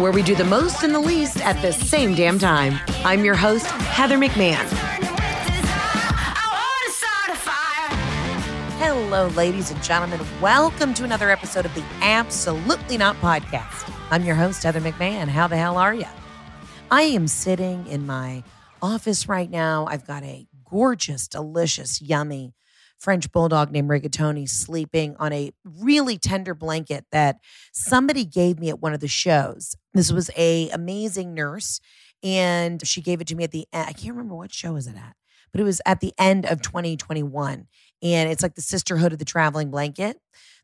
where we do the most and the least at the same damn time. I'm your host, Heather McMahon. Hello, ladies and gentlemen. Welcome to another episode of the Absolutely Not Podcast. I'm your host, Heather McMahon. How the hell are you? I am sitting in my office right now. I've got a gorgeous, delicious, yummy French bulldog named Rigatoni sleeping on a really tender blanket that somebody gave me at one of the shows. This was a amazing nurse and she gave it to me at the end. I can't remember what show is it at, but it was at the end of 2021 and it's like the sisterhood of the traveling blanket.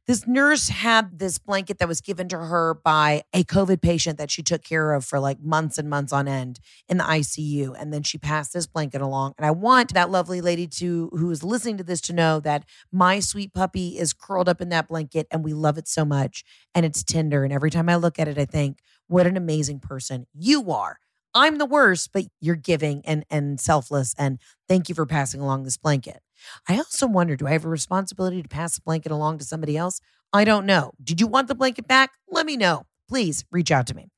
This nurse had this blanket that was given to her by a COVID patient that she took care of for like months and months on end in the ICU. And then she passed this blanket along. And I want that lovely lady to who is listening to this to know that my sweet puppy is curled up in that blanket and we love it so much. And it's tender. And every time I look at it, I think, what an amazing person you are. I'm the worst, but you're giving and and selfless. And thank you for passing along this blanket. I also wonder do I have a responsibility to pass the blanket along to somebody else? I don't know. Did you want the blanket back? Let me know. Please reach out to me.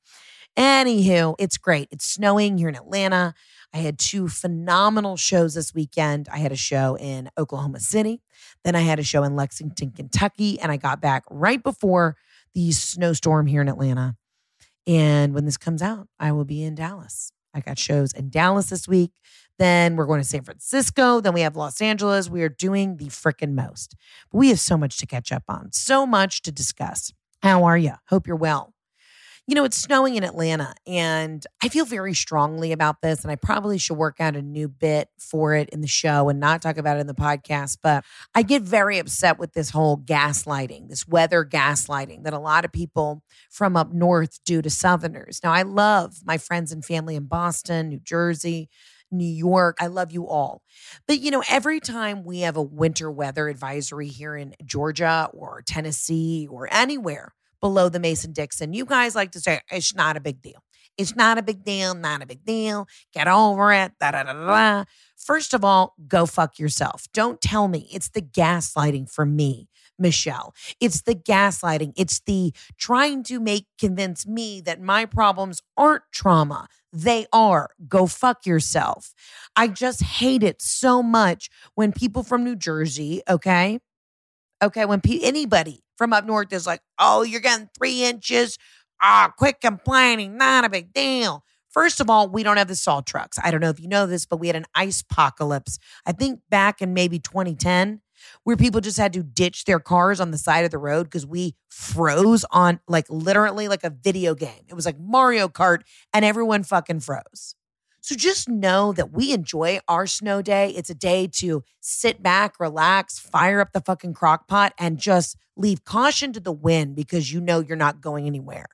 Anywho, it's great. It's snowing here in Atlanta. I had two phenomenal shows this weekend. I had a show in Oklahoma City, then I had a show in Lexington, Kentucky, and I got back right before the snowstorm here in Atlanta. And when this comes out, I will be in Dallas. I got shows in Dallas this week. Then we're going to San Francisco. Then we have Los Angeles. We are doing the freaking most. But we have so much to catch up on, so much to discuss. How are you? Hope you're well. You know, it's snowing in Atlanta, and I feel very strongly about this. And I probably should work out a new bit for it in the show and not talk about it in the podcast. But I get very upset with this whole gaslighting, this weather gaslighting that a lot of people from up north do to Southerners. Now, I love my friends and family in Boston, New Jersey, New York. I love you all. But, you know, every time we have a winter weather advisory here in Georgia or Tennessee or anywhere below the Mason Dixon, you guys like to say, it's not a big deal. It's not a big deal, not a big deal. Get over it. Da, da, da, da. First of all, go fuck yourself. Don't tell me it's the gaslighting for me. Michelle. It's the gaslighting. It's the trying to make convince me that my problems aren't trauma. They are. Go fuck yourself. I just hate it so much when people from New Jersey, okay? Okay, when pe- anybody from up north is like, oh, you're getting three inches. Ah, quit complaining. Not a big deal. First of all, we don't have the salt trucks. I don't know if you know this, but we had an ice apocalypse. I think back in maybe 2010 where people just had to ditch their cars on the side of the road because we froze on like literally like a video game. It was like Mario Kart and everyone fucking froze. So just know that we enjoy our snow day. It's a day to sit back, relax, fire up the fucking crock pot, and just leave caution to the wind because you know you're not going anywhere.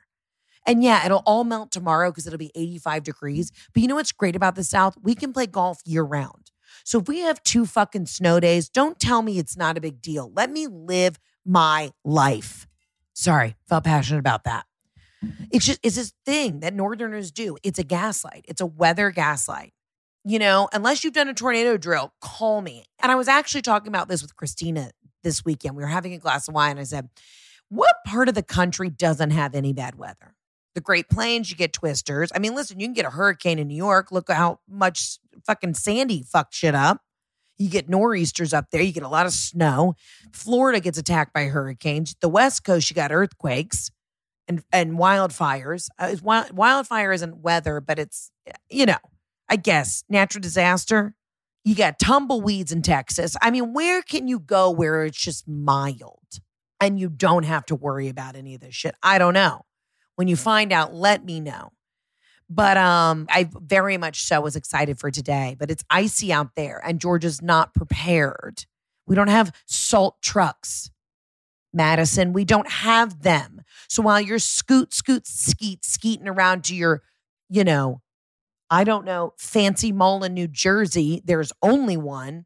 And yeah, it'll all melt tomorrow because it'll be 85 degrees. But you know what's great about the South? We can play golf year round. So if we have two fucking snow days, don't tell me it's not a big deal. Let me live my life. Sorry, felt passionate about that. It's just it's this thing that northerners do. It's a gaslight. It's a weather gaslight. you know, unless you've done a tornado drill, call me. And I was actually talking about this with Christina this weekend. We were having a glass of wine. I said, What part of the country doesn't have any bad weather? The Great Plains, you get twisters. I mean, listen, you can get a hurricane in New York. Look how much fucking Sandy fucked shit up. You get nor'easters up there. You get a lot of snow. Florida gets attacked by hurricanes. The West Coast, you got earthquakes and and wildfires. Uh, wild, wildfire isn't weather, but it's you know, I guess natural disaster. You got tumbleweeds in Texas. I mean, where can you go where it's just mild and you don't have to worry about any of this shit? I don't know. When you find out, let me know. But um, I very much so was excited for today. But it's icy out there, and Georgia's not prepared. We don't have salt trucks, Madison. We don't have them. So while you're scoot, scoot, skeet, skeeting around to your, you know, I don't know, fancy mall in New Jersey, there's only one.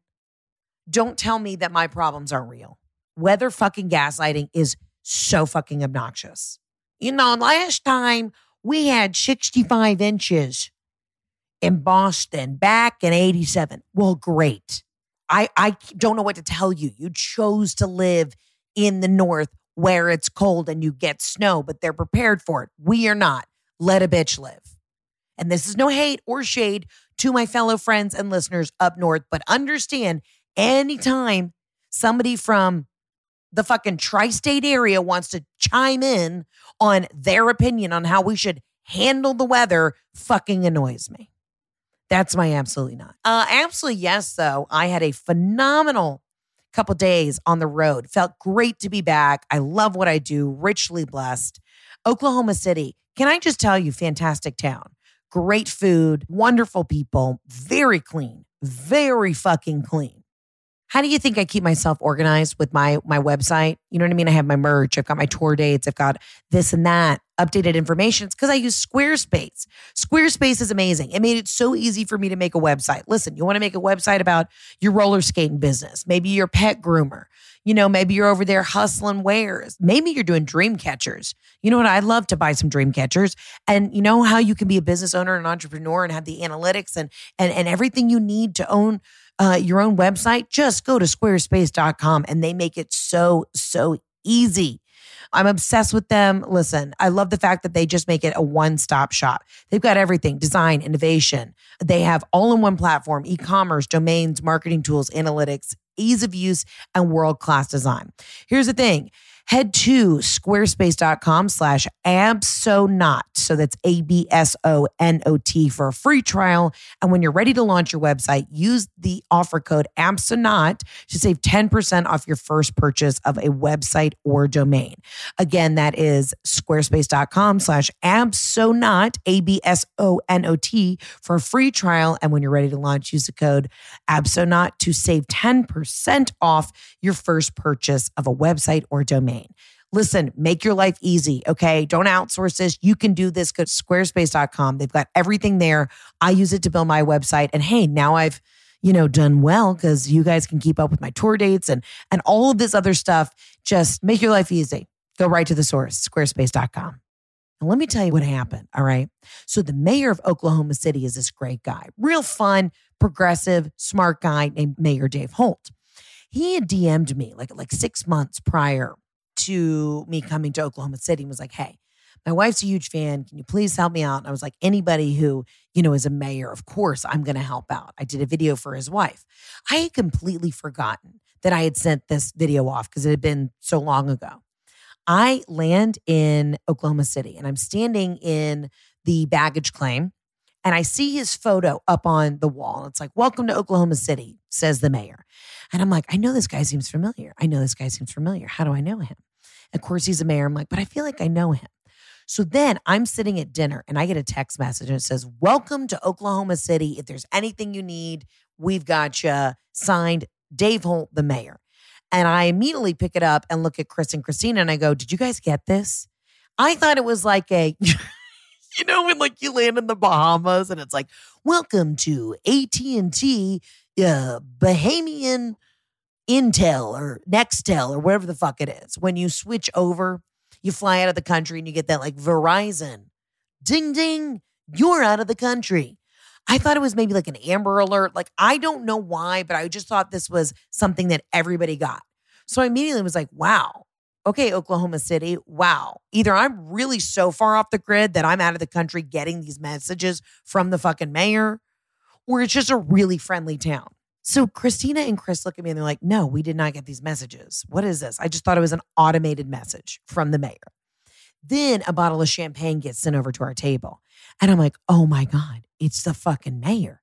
Don't tell me that my problems aren't real. Weather fucking gaslighting is so fucking obnoxious. You know, last time we had 65 inches in Boston back in 87. Well, great. I, I don't know what to tell you. You chose to live in the north where it's cold and you get snow, but they're prepared for it. We are not. Let a bitch live. And this is no hate or shade to my fellow friends and listeners up north, but understand anytime somebody from the fucking tri state area wants to chime in on their opinion on how we should handle the weather fucking annoys me. That's my absolutely not. Uh, absolutely yes, though. I had a phenomenal couple days on the road. Felt great to be back. I love what I do, richly blessed. Oklahoma City, can I just tell you, fantastic town. Great food, wonderful people, very clean, very fucking clean. How do you think I keep myself organized with my my website? You know what I mean? I have my merch, I've got my tour dates, I've got this and that, updated information. It's because I use Squarespace. Squarespace is amazing. It made it so easy for me to make a website. Listen, you want to make a website about your roller skating business, maybe your pet groomer. You know, maybe you're over there hustling wares. Maybe you're doing dream catchers. You know what? I'd love to buy some dream catchers. And you know how you can be a business owner and entrepreneur and have the analytics and and and everything you need to own uh, your own website, just go to squarespace.com and they make it so, so easy. I'm obsessed with them. Listen, I love the fact that they just make it a one stop shop. They've got everything design, innovation. They have all in one platform e commerce, domains, marketing tools, analytics, ease of use, and world class design. Here's the thing head to squarespace.com slash absonot. So that's A B S O N O T for a free trial. And when you're ready to launch your website, use the offer code absonot to save 10% off your first purchase of a website or domain. Again, that is squarespace.com slash absonot, A B S O N O T for a free trial. And when you're ready to launch, use the code absonot to save 10% off your first purchase of a website or domain. Listen, make your life easy, okay? Don't outsource this. You can do this. Go to squarespace.com. They've got everything there. I use it to build my website. And hey, now I've, you know, done well because you guys can keep up with my tour dates and and all of this other stuff. Just make your life easy. Go right to the source, squarespace.com. And let me tell you what happened. All right. So the mayor of Oklahoma City is this great guy, real fun, progressive, smart guy named Mayor Dave Holt. He had DM'd me like like six months prior to me coming to Oklahoma City and was like, hey, my wife's a huge fan. Can you please help me out? And I was like, anybody who, you know, is a mayor, of course, I'm going to help out. I did a video for his wife. I had completely forgotten that I had sent this video off because it had been so long ago. I land in Oklahoma City and I'm standing in the baggage claim and I see his photo up on the wall. It's like, Welcome to Oklahoma City, says the mayor. And I'm like, I know this guy seems familiar. I know this guy seems familiar. How do I know him? Of course, he's a mayor. I'm like, but I feel like I know him. So then I'm sitting at dinner and I get a text message and it says, Welcome to Oklahoma City. If there's anything you need, we've got you. Signed Dave Holt, the mayor. And I immediately pick it up and look at Chris and Christina and I go, Did you guys get this? I thought it was like a, you know, when like you land in the Bahamas and it's like, Welcome to AT&T uh, Bahamian Intel or Nextel or whatever the fuck it is. When you switch over, you fly out of the country and you get that like Verizon. Ding ding, you're out of the country. I thought it was maybe like an Amber Alert. Like, I don't know why, but I just thought this was something that everybody got. So I immediately was like, wow, okay, Oklahoma City, wow. Either I'm really so far off the grid that I'm out of the country getting these messages from the fucking mayor, or it's just a really friendly town. So Christina and Chris look at me and they're like, no, we did not get these messages. What is this? I just thought it was an automated message from the mayor. Then a bottle of champagne gets sent over to our table. And I'm like, oh my God, it's the fucking mayor.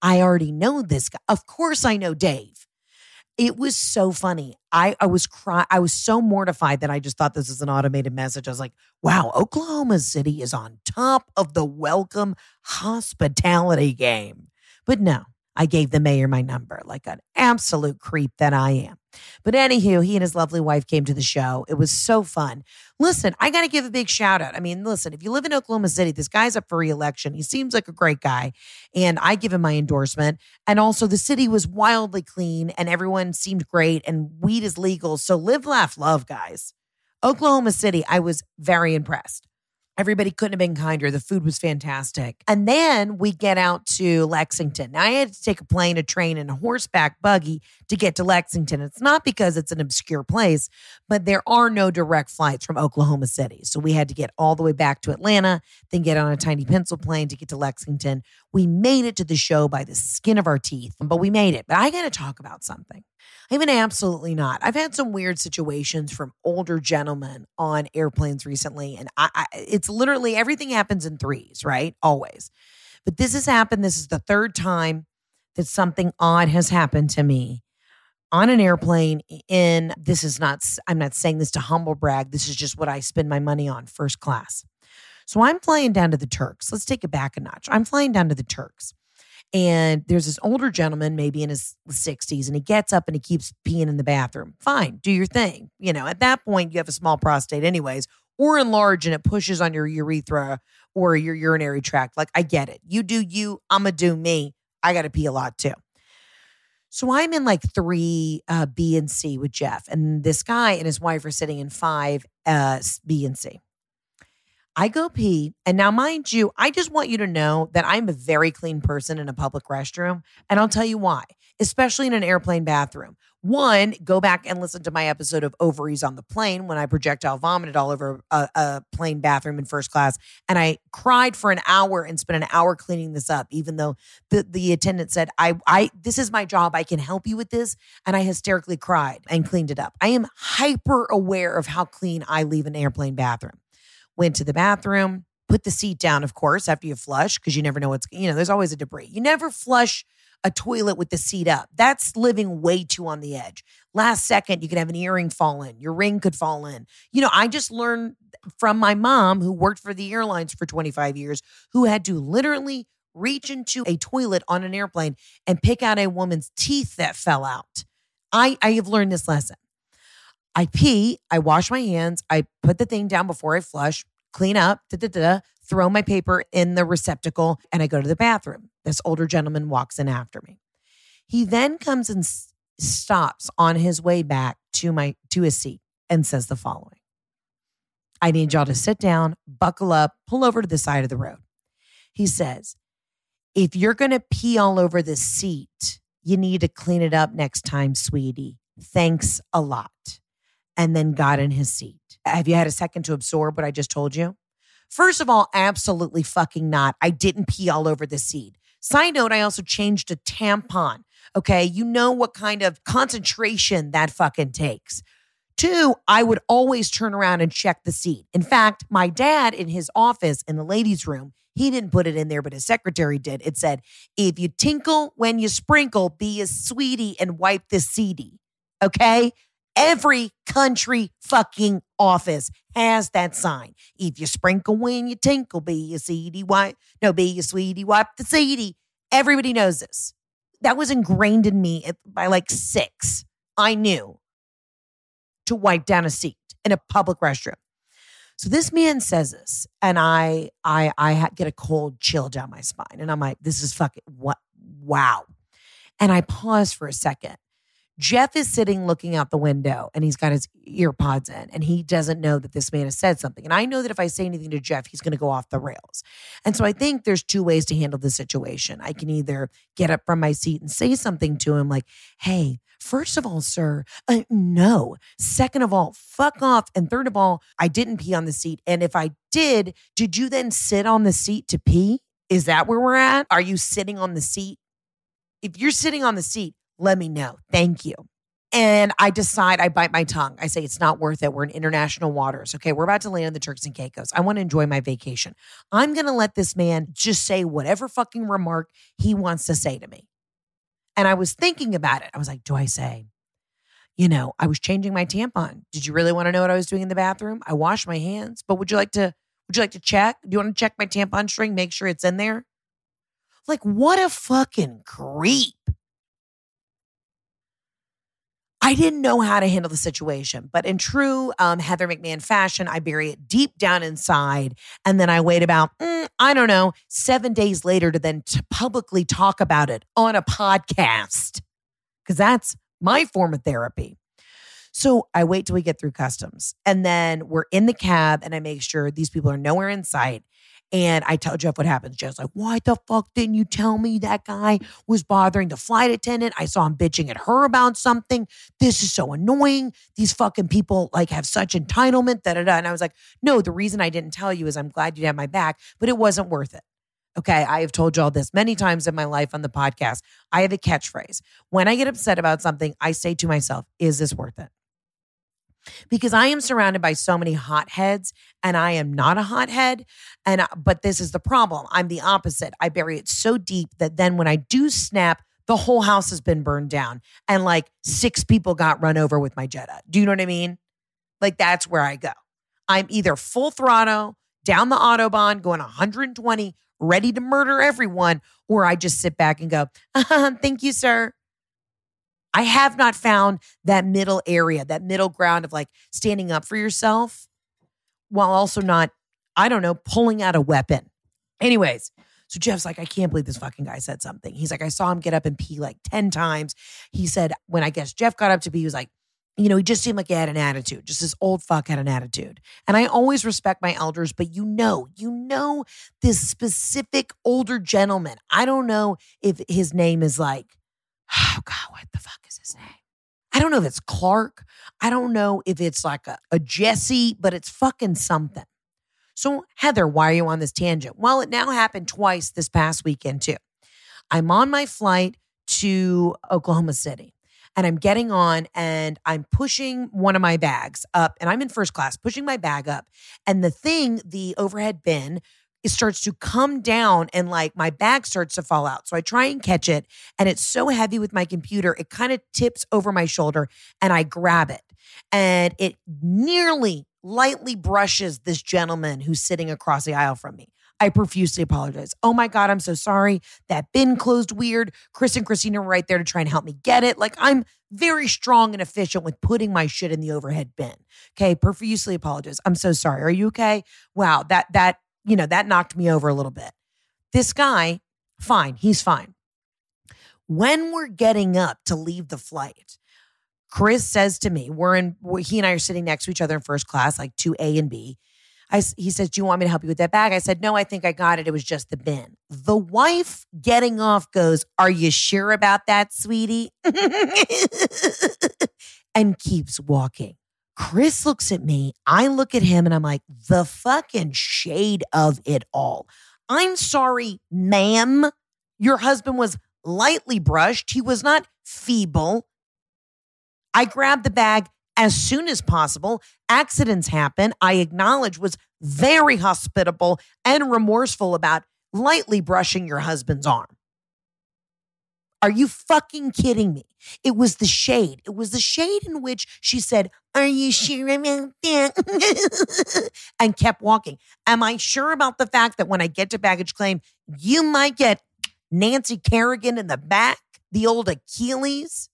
I already know this guy. Of course I know Dave. It was so funny. I, I was crying. I was so mortified that I just thought this was an automated message. I was like, wow, Oklahoma City is on top of the welcome hospitality game. But no, I gave the mayor my number like an absolute creep that I am. But anywho, he and his lovely wife came to the show. It was so fun. Listen, I got to give a big shout out. I mean, listen, if you live in Oklahoma City, this guy's up for reelection. He seems like a great guy, and I give him my endorsement. And also, the city was wildly clean, and everyone seemed great, and weed is legal. So live, laugh, love, guys. Oklahoma City, I was very impressed. Everybody couldn't have been kinder. The food was fantastic. And then we get out to Lexington. Now, I had to take a plane, a train, and a horseback buggy to get to Lexington. It's not because it's an obscure place, but there are no direct flights from Oklahoma City. So we had to get all the way back to Atlanta, then get on a tiny pencil plane to get to Lexington. We made it to the show by the skin of our teeth, but we made it. But I got to talk about something. I absolutely not. I've had some weird situations from older gentlemen on airplanes recently, and I, I, it's literally everything happens in threes, right? Always. But this has happened. This is the third time that something odd has happened to me on an airplane. In this is not. I'm not saying this to humble brag. This is just what I spend my money on, first class. So I'm flying down to the Turks. Let's take it back a notch. I'm flying down to the Turks. And there's this older gentleman, maybe in his 60s, and he gets up and he keeps peeing in the bathroom. Fine, do your thing. You know, at that point, you have a small prostate, anyways, or enlarge and it pushes on your urethra or your urinary tract. Like, I get it. You do you, I'm going to do me. I got to pee a lot too. So I'm in like three uh, B and C with Jeff, and this guy and his wife are sitting in five uh, B and C. I go pee. And now, mind you, I just want you to know that I'm a very clean person in a public restroom. And I'll tell you why, especially in an airplane bathroom. One, go back and listen to my episode of Ovaries on the Plane when I projectile vomited all over a, a plane bathroom in first class. And I cried for an hour and spent an hour cleaning this up, even though the, the attendant said, I, I, this is my job. I can help you with this. And I hysterically cried and cleaned it up. I am hyper aware of how clean I leave an airplane bathroom went to the bathroom, put the seat down, of course, after you flush, because you never know what's, you know, there's always a debris. You never flush a toilet with the seat up. That's living way too on the edge. Last second, you could have an earring fall in, your ring could fall in. You know, I just learned from my mom, who worked for the airlines for 25 years, who had to literally reach into a toilet on an airplane and pick out a woman's teeth that fell out. I, I have learned this lesson. I pee, I wash my hands, I put the thing down before I flush, clean up, da, da, da, throw my paper in the receptacle, and I go to the bathroom. This older gentleman walks in after me. He then comes and s- stops on his way back to my to his seat and says the following. I need y'all to sit down, buckle up, pull over to the side of the road. He says, if you're going to pee all over the seat, you need to clean it up next time, sweetie. Thanks a lot and then got in his seat. Have you had a second to absorb what I just told you? First of all, absolutely fucking not. I didn't pee all over the seat. Side note, I also changed a tampon. Okay. You know what kind of concentration that fucking takes. Two, I would always turn around and check the seat. In fact, my dad in his office in the ladies' room, he didn't put it in there, but his secretary did. It said, if you tinkle when you sprinkle, be a sweetie and wipe the seedy. Okay. Every country fucking office has that sign. If you sprinkle when you tinkle, be a seedy wipe. No, be a sweetie, wipe the seedy. Everybody knows this. That was ingrained in me by like six. I knew to wipe down a seat in a public restroom. So this man says this, and I, I, I get a cold chill down my spine, and I'm like, this is fucking what? Wow. And I pause for a second Jeff is sitting looking out the window and he's got his ear pods in and he doesn't know that this man has said something. And I know that if I say anything to Jeff, he's going to go off the rails. And so I think there's two ways to handle the situation. I can either get up from my seat and say something to him like, hey, First of all, sir, uh, no. Second of all, fuck off. And third of all, I didn't pee on the seat. And if I did, did you then sit on the seat to pee? Is that where we're at? Are you sitting on the seat? If you're sitting on the seat, let me know. Thank you. And I decide, I bite my tongue. I say, it's not worth it. We're in international waters. Okay, we're about to land in the Turks and Caicos. I want to enjoy my vacation. I'm going to let this man just say whatever fucking remark he wants to say to me. And I was thinking about it. I was like, do I say, you know, I was changing my tampon. Did you really want to know what I was doing in the bathroom? I washed my hands, but would you like to, would you like to check? Do you want to check my tampon string, make sure it's in there? Like, what a fucking creep. I didn't know how to handle the situation, but in true um, Heather McMahon fashion, I bury it deep down inside. And then I wait about, mm, I don't know, seven days later to then to publicly talk about it on a podcast, because that's my form of therapy. So I wait till we get through customs. And then we're in the cab, and I make sure these people are nowhere in sight. And I tell Jeff what happens. Jeff's like, why the fuck didn't you tell me that guy was bothering the flight attendant? I saw him bitching at her about something. This is so annoying. These fucking people like have such entitlement. Da da da. And I was like, no, the reason I didn't tell you is I'm glad you'd have my back, but it wasn't worth it. Okay. I have told you all this many times in my life on the podcast. I have a catchphrase. When I get upset about something, I say to myself, is this worth it? Because I am surrounded by so many hotheads and I am not a hothead and but this is the problem. I'm the opposite. I bury it so deep that then when I do snap the whole house has been burned down and like six people got run over with my Jetta. Do you know what I mean? Like that's where I go. I'm either full throttle down the autobahn going 120 ready to murder everyone or I just sit back and go, uh, "Thank you, sir." I have not found that middle area, that middle ground of like standing up for yourself while also not, I don't know, pulling out a weapon. Anyways, so Jeff's like, I can't believe this fucking guy said something. He's like, I saw him get up and pee like 10 times. He said, when I guess Jeff got up to pee, he was like, you know, he just seemed like he had an attitude. Just this old fuck had an attitude. And I always respect my elders, but you know, you know, this specific older gentleman. I don't know if his name is like, oh God, what the fuck name? I don't know if it's Clark. I don't know if it's like a, a Jesse, but it's fucking something. So, Heather, why are you on this tangent? Well, it now happened twice this past weekend, too. I'm on my flight to Oklahoma City and I'm getting on and I'm pushing one of my bags up and I'm in first class, pushing my bag up. And the thing, the overhead bin, it starts to come down and like my bag starts to fall out. So I try and catch it and it's so heavy with my computer, it kind of tips over my shoulder and I grab it. And it nearly lightly brushes this gentleman who's sitting across the aisle from me. I profusely apologize. Oh my God, I'm so sorry. That bin closed weird. Chris and Christina were right there to try and help me get it. Like I'm very strong and efficient with putting my shit in the overhead bin. Okay, profusely apologize. I'm so sorry. Are you okay? Wow, that that you know, that knocked me over a little bit. This guy, fine, he's fine. When we're getting up to leave the flight, Chris says to me, we're in, he and I are sitting next to each other in first class, like two A and B. I, he says, Do you want me to help you with that bag? I said, No, I think I got it. It was just the bin. The wife getting off goes, Are you sure about that, sweetie? and keeps walking. Chris looks at me, I look at him, and I'm like, the fucking shade of it all. I'm sorry, ma'am. Your husband was lightly brushed, he was not feeble. I grabbed the bag as soon as possible. Accidents happen. I acknowledge was very hospitable and remorseful about lightly brushing your husband's arm. Are you fucking kidding me? It was the shade. It was the shade in which she said, Are you sure about that? and kept walking. Am I sure about the fact that when I get to baggage claim, you might get Nancy Kerrigan in the back, the old Achilles?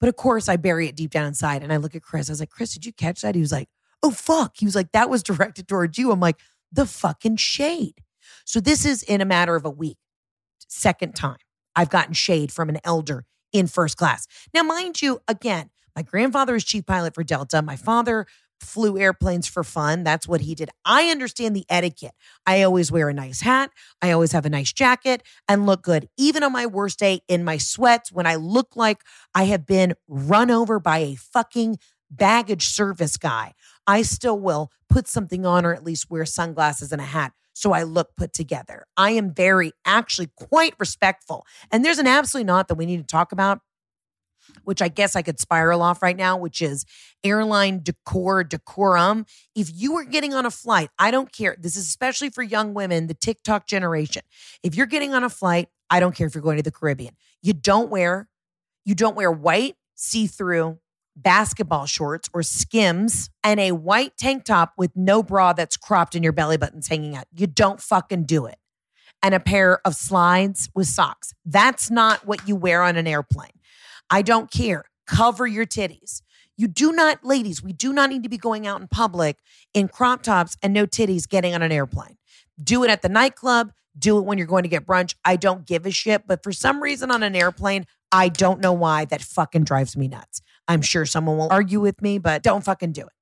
But of course, I bury it deep down inside and I look at Chris. I was like, Chris, did you catch that? He was like, Oh, fuck. He was like, That was directed towards you. I'm like, The fucking shade. So this is in a matter of a week, second time. I've gotten shade from an elder in first class. Now, mind you, again, my grandfather was chief pilot for Delta. My father flew airplanes for fun. That's what he did. I understand the etiquette. I always wear a nice hat. I always have a nice jacket and look good. Even on my worst day in my sweats, when I look like I have been run over by a fucking baggage service guy, I still will put something on or at least wear sunglasses and a hat so I look put together. I am very, actually, quite respectful. And there's an absolutely not that we need to talk about which I guess I could spiral off right now, which is airline decor, decorum. If you are getting on a flight, I don't care. This is especially for young women, the TikTok generation. If you're getting on a flight, I don't care if you're going to the Caribbean. You don't wear, you don't wear white, see-through basketball shorts or skims and a white tank top with no bra that's cropped and your belly buttons hanging out. You don't fucking do it. And a pair of slides with socks. That's not what you wear on an airplane. I don't care. Cover your titties. You do not, ladies, we do not need to be going out in public in crop tops and no titties getting on an airplane. Do it at the nightclub. Do it when you're going to get brunch. I don't give a shit. But for some reason on an airplane, I don't know why that fucking drives me nuts. I'm sure someone will argue with me, but don't fucking do it.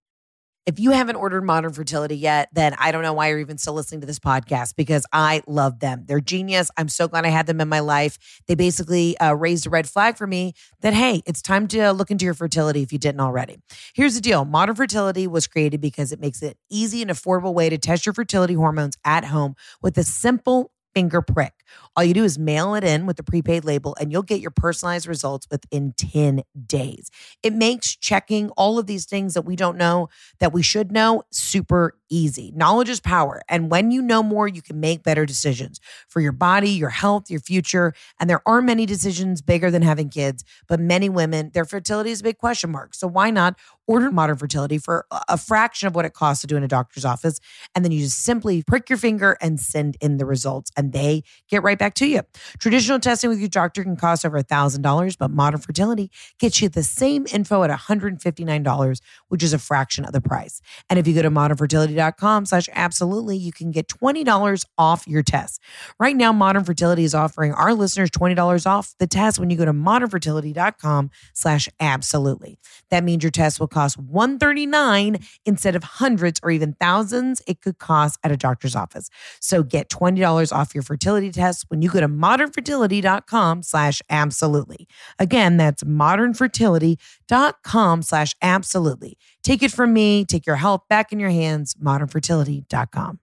If you haven't ordered Modern Fertility yet, then I don't know why you're even still listening to this podcast because I love them. They're genius. I'm so glad I had them in my life. They basically uh, raised a red flag for me that, hey, it's time to look into your fertility if you didn't already. Here's the deal Modern Fertility was created because it makes it easy and affordable way to test your fertility hormones at home with a simple finger prick. All you do is mail it in with the prepaid label and you'll get your personalized results within 10 days. It makes checking all of these things that we don't know that we should know super easy. Knowledge is power. And when you know more, you can make better decisions for your body, your health, your future. And there are many decisions bigger than having kids, but many women, their fertility is a big question mark. So why not order modern fertility for a fraction of what it costs to do in a doctor's office? And then you just simply prick your finger and send in the results, and they get right back to you. Traditional testing with your doctor can cost over $1,000, but modern fertility gets you the same info at $159, which is a fraction of the price. And if you go to modernfertility.com slash absolutely, you can get $20 off your test. Right now, Modern Fertility is offering our listeners $20 off the test when you go to modernfertility.com slash absolutely. That means your test will cost 139 instead of hundreds or even thousands it could cost at a doctor's office. So get $20 off your fertility test when you go to modernfertility.com slash absolutely. Again, that's modernfertility.com slash absolutely. Take it from me, take your health back in your hands, modernfertility.com.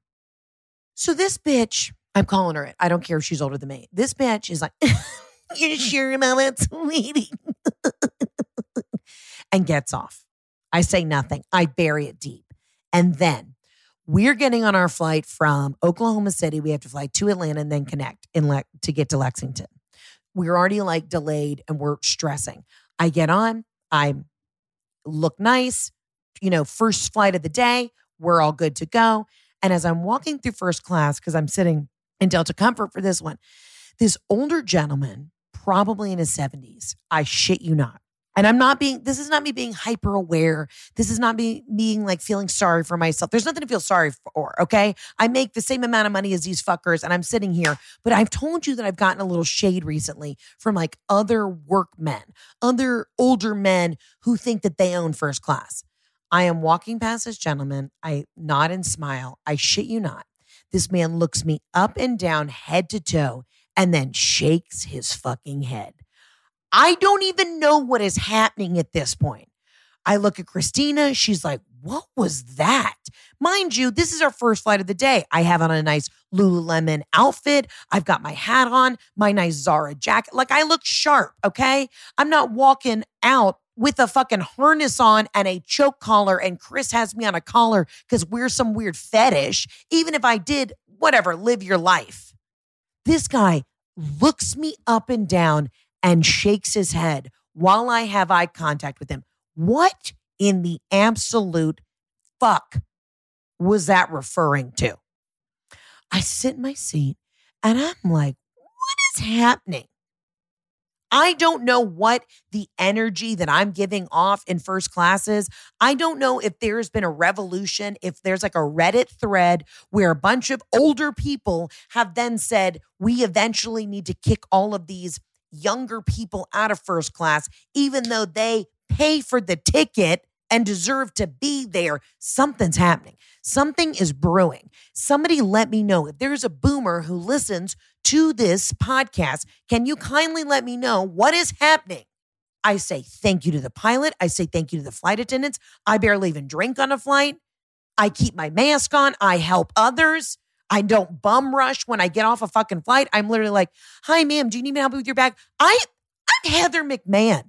So this bitch, I'm calling her it. I don't care if she's older than me. This bitch is like, you sure mama sweetie? and gets off. I say nothing. I bury it deep. And then we're getting on our flight from Oklahoma City. We have to fly to Atlanta and then connect in Le- to get to Lexington. We're already like delayed and we're stressing. I get on, I look nice, you know, first flight of the day, we're all good to go. And as I'm walking through first class, because I'm sitting in Delta Comfort for this one, this older gentleman, probably in his 70s, I shit you not, and I'm not being, this is not me being hyper aware. This is not me being like feeling sorry for myself. There's nothing to feel sorry for, okay? I make the same amount of money as these fuckers and I'm sitting here, but I've told you that I've gotten a little shade recently from like other workmen, other older men who think that they own first class. I am walking past this gentleman. I nod and smile. I shit you not. This man looks me up and down, head to toe, and then shakes his fucking head. I don't even know what is happening at this point. I look at Christina. She's like, What was that? Mind you, this is our first flight of the day. I have on a nice Lululemon outfit. I've got my hat on, my nice Zara jacket. Like I look sharp, okay? I'm not walking out with a fucking harness on and a choke collar, and Chris has me on a collar because we're some weird fetish. Even if I did, whatever, live your life. This guy looks me up and down and shakes his head while I have eye contact with him. What in the absolute fuck was that referring to? I sit in my seat and I'm like, what is happening? I don't know what the energy that I'm giving off in first classes. I don't know if there's been a revolution, if there's like a Reddit thread where a bunch of older people have then said, we eventually need to kick all of these younger people out of first class, even though they pay for the ticket and deserve to be there. Something's happening. Something is brewing. Somebody let me know if there's a boomer who listens to this podcast. Can you kindly let me know what is happening? I say thank you to the pilot. I say thank you to the flight attendants. I barely even drink on a flight. I keep my mask on. I help others. I don't bum rush when I get off a fucking flight. I'm literally like, hi, ma'am, do you need me to help you with your bag? I, I'm Heather McMahon.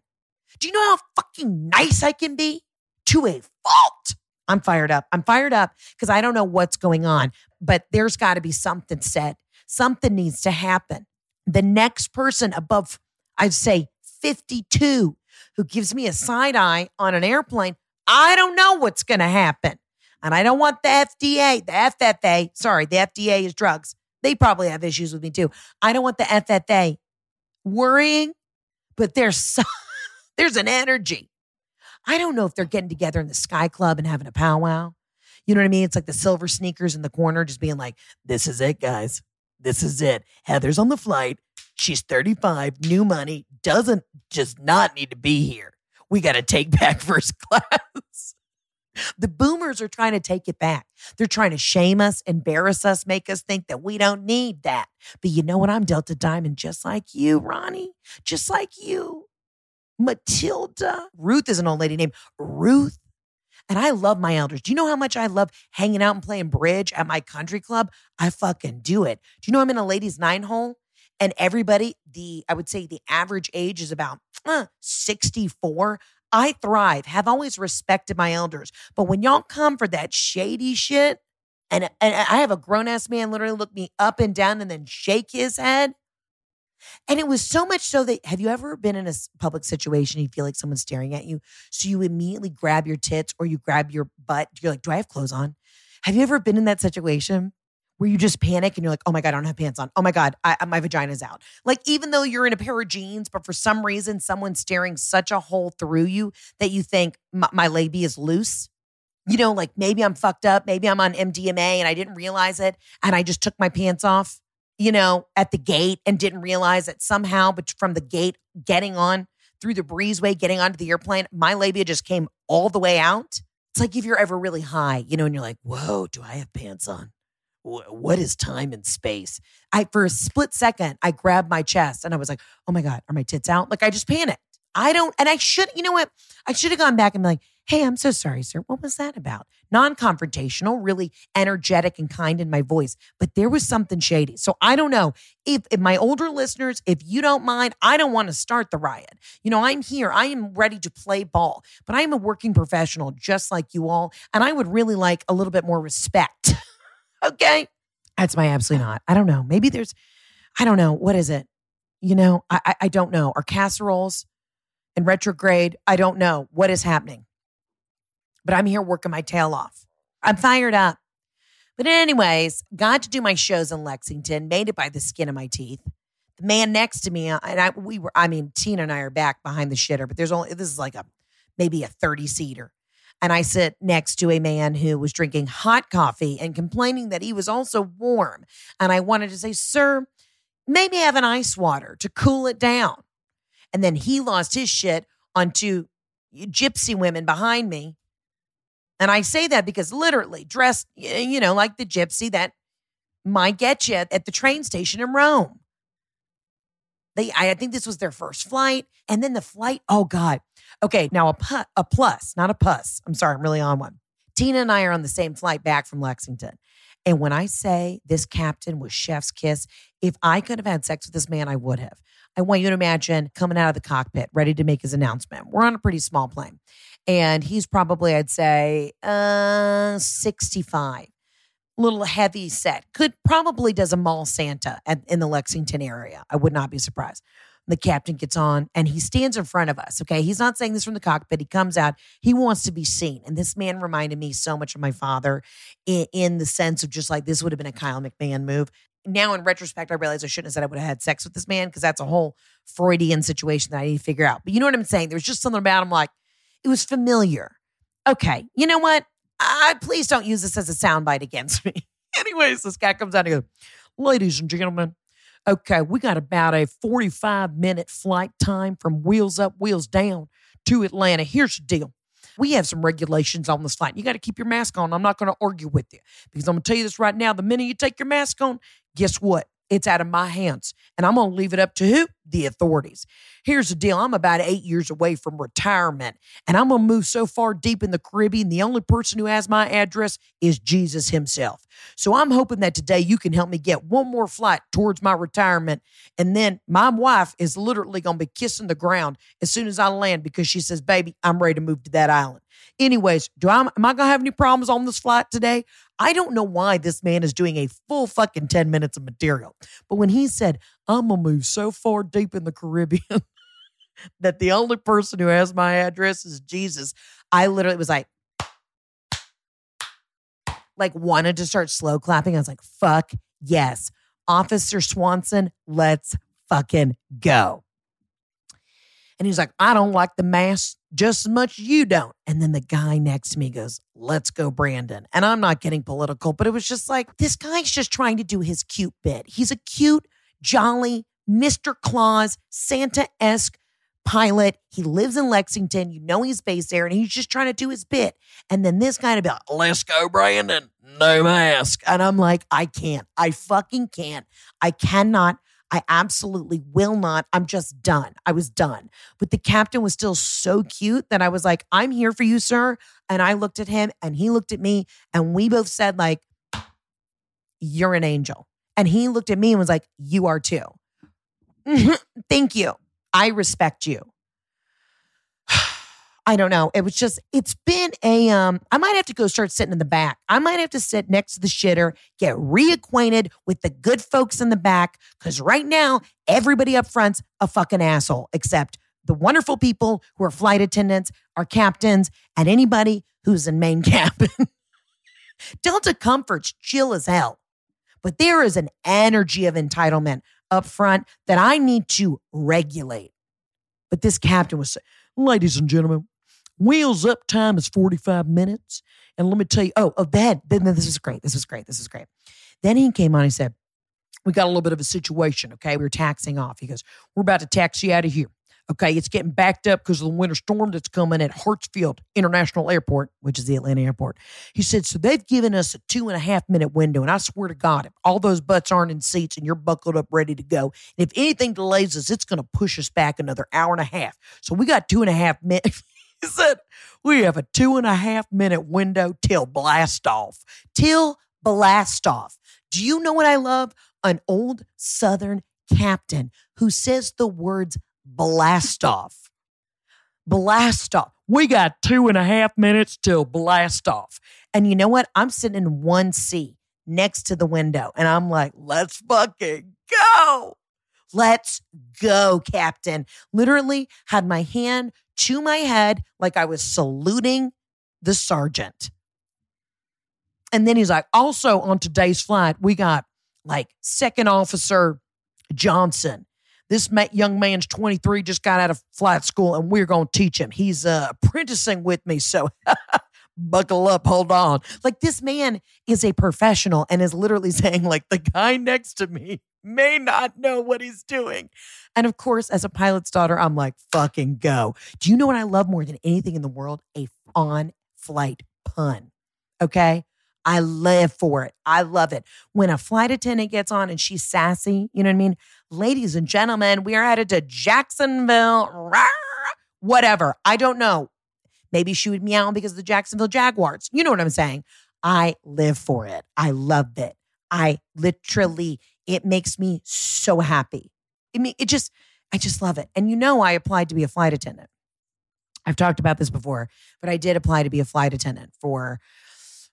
Do you know how fucking nice I can be? To a fault. I'm fired up. I'm fired up because I don't know what's going on, but there's got to be something said. Something needs to happen. The next person above, I'd say 52, who gives me a side eye on an airplane, I don't know what's going to happen. And I don't want the FDA, the FFA, sorry, the FDA is drugs. They probably have issues with me too. I don't want the FFA worrying, but there's so, there's an energy. I don't know if they're getting together in the Sky Club and having a powwow. You know what I mean? It's like the silver sneakers in the corner, just being like, this is it, guys. This is it. Heather's on the flight. She's 35, new money, doesn't just not need to be here. We got to take back first class. The boomers are trying to take it back. They're trying to shame us, embarrass us, make us think that we don't need that. But you know what? I'm Delta Diamond just like you, Ronnie, just like you. Matilda. Ruth is an old lady named Ruth. And I love my elders. Do you know how much I love hanging out and playing bridge at my country club? I fucking do it. Do you know I'm in a ladies' nine hole? And everybody, the I would say the average age is about uh, 64. I thrive, have always respected my elders. But when y'all come for that shady shit, and, and I have a grown ass man literally look me up and down and then shake his head. And it was so much so that have you ever been in a public situation you feel like someone's staring at you? So you immediately grab your tits or you grab your butt. You're like, do I have clothes on? Have you ever been in that situation? Where you just panic and you're like, oh my God, I don't have pants on. Oh my God, I, my vagina's out. Like, even though you're in a pair of jeans, but for some reason, someone's staring such a hole through you that you think my, my labia is loose. You know, like maybe I'm fucked up. Maybe I'm on MDMA and I didn't realize it. And I just took my pants off, you know, at the gate and didn't realize that somehow, but from the gate getting on through the breezeway, getting onto the airplane, my labia just came all the way out. It's like if you're ever really high, you know, and you're like, whoa, do I have pants on? What is time and space? I for a split second, I grabbed my chest and I was like, oh my God, are my tits out? Like I just panicked. I don't, and I should, you know what? I should have gone back and be like, hey, I'm so sorry, sir. What was that about? Non confrontational, really energetic and kind in my voice, but there was something shady. So I don't know if, if my older listeners, if you don't mind, I don't want to start the riot. You know, I'm here, I am ready to play ball, but I am a working professional just like you all. And I would really like a little bit more respect. Okay. That's my absolutely not. I don't know. Maybe there's, I don't know. What is it? You know, I, I, I don't know. Are casseroles in retrograde? I don't know what is happening. But I'm here working my tail off. I'm fired up. But anyways, got to do my shows in Lexington, made it by the skin of my teeth. The man next to me, uh, and I, we were, I mean, Tina and I are back behind the shitter, but there's only, this is like a, maybe a 30 seater and I sit next to a man who was drinking hot coffee and complaining that he was also warm. And I wanted to say, Sir, maybe have an ice water to cool it down. And then he lost his shit on two gypsy women behind me. And I say that because literally dressed, you know, like the gypsy that might get you at the train station in Rome. They, I think this was their first flight. And then the flight, oh God, Okay, now a, pu- a plus, not a puss. I'm sorry, I'm really on one. Tina and I are on the same flight back from Lexington. And when I say this captain was chef's kiss, if I could have had sex with this man, I would have. I want you to imagine coming out of the cockpit, ready to make his announcement. We're on a pretty small plane. And he's probably, I'd say, uh, 65. Little heavy set. Could probably does a mall Santa at, in the Lexington area. I would not be surprised. The captain gets on and he stands in front of us. Okay. He's not saying this from the cockpit. He comes out. He wants to be seen. And this man reminded me so much of my father in, in the sense of just like this would have been a Kyle McMahon move. Now, in retrospect, I realize I shouldn't have said I would have had sex with this man because that's a whole Freudian situation that I need to figure out. But you know what I'm saying? There's just something about him like it was familiar. Okay. You know what? I, please don't use this as a soundbite against me. Anyways, this guy comes out and goes, Ladies and gentlemen, Okay, we got about a 45 minute flight time from wheels up, wheels down to Atlanta. Here's the deal. We have some regulations on this flight. You got to keep your mask on. I'm not going to argue with you because I'm going to tell you this right now. The minute you take your mask on, guess what? It's out of my hands. And I'm going to leave it up to who? The authorities. Here's the deal I'm about eight years away from retirement, and I'm going to move so far deep in the Caribbean. The only person who has my address is Jesus himself. So I'm hoping that today you can help me get one more flight towards my retirement. And then my wife is literally going to be kissing the ground as soon as I land because she says, Baby, I'm ready to move to that island. Anyways, do I am I gonna have any problems on this flight today? I don't know why this man is doing a full fucking 10 minutes of material. But when he said, I'm gonna move so far deep in the Caribbean that the only person who has my address is Jesus, I literally was like, like wanted to start slow clapping. I was like, fuck yes. Officer Swanson, let's fucking go. And he's like, I don't like the mask just as much you don't. And then the guy next to me goes, Let's go, Brandon. And I'm not getting political, but it was just like, this guy's just trying to do his cute bit. He's a cute, jolly, Mr. Claus, Santa esque pilot. He lives in Lexington. You know he's based there, and he's just trying to do his bit. And then this guy to be like, let's go, Brandon. No mask. And I'm like, I can't. I fucking can't. I cannot. I absolutely will not. I'm just done. I was done. But the captain was still so cute that I was like, I'm here for you, sir. And I looked at him and he looked at me and we both said, like, you're an angel. And he looked at me and was like, you are too. Thank you. I respect you. I don't know. It was just, it's been a, um, I might have to go start sitting in the back. I might have to sit next to the shitter, get reacquainted with the good folks in the back. Cause right now, everybody up front's a fucking asshole, except the wonderful people who are flight attendants, our captains, and anybody who's in main cabin. Delta Comfort's chill as hell. But there is an energy of entitlement up front that I need to regulate. But this captain was, ladies and gentlemen, wheels up time is 45 minutes. And let me tell you, oh, oh, bed. Then this is great. This is great. This is great. Then he came on, he said, We got a little bit of a situation. Okay. We were taxing off. He goes, We're about to taxi out of here. Okay, it's getting backed up because of the winter storm that's coming at Hartsfield International Airport, which is the Atlanta airport. He said, So they've given us a two and a half minute window. And I swear to God, if all those butts aren't in seats and you're buckled up ready to go, and if anything delays us, it's going to push us back another hour and a half. So we got two and a half minutes. he said, We have a two and a half minute window till blast off. Till blast off. Do you know what I love? An old Southern captain who says the words blast off. Blast off. We got two and a half minutes till blast off. And you know what? I'm sitting in one seat next to the window and I'm like, let's fucking go. Let's go, Captain. Literally had my hand to my head like I was saluting the sergeant. And then he's like, also on today's flight, we got like Second Officer Johnson this young man's 23, just got out of flight school, and we're going to teach him. He's uh, apprenticing with me. So buckle up, hold on. Like this man is a professional and is literally saying, like, the guy next to me may not know what he's doing. And of course, as a pilot's daughter, I'm like, fucking go. Do you know what I love more than anything in the world? A on flight pun. Okay. I live for it. I love it. When a flight attendant gets on and she's sassy, you know what I mean? Ladies and gentlemen, we are headed to Jacksonville. Whatever. I don't know. Maybe she would meow because of the Jacksonville Jaguars. You know what I'm saying? I live for it. I love it. I literally, it makes me so happy. I mean, it just, I just love it. And you know, I applied to be a flight attendant. I've talked about this before, but I did apply to be a flight attendant for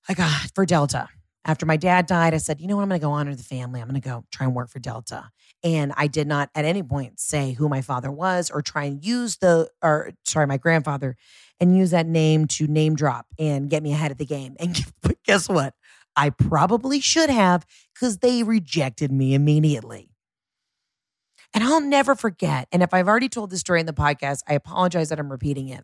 I got for Delta. After my dad died, I said, you know what? I'm going to go honor the family. I'm going to go try and work for Delta. And I did not at any point say who my father was or try and use the, or sorry, my grandfather and use that name to name drop and get me ahead of the game. And guess what? I probably should have because they rejected me immediately. And I'll never forget. And if I've already told this story in the podcast, I apologize that I'm repeating it.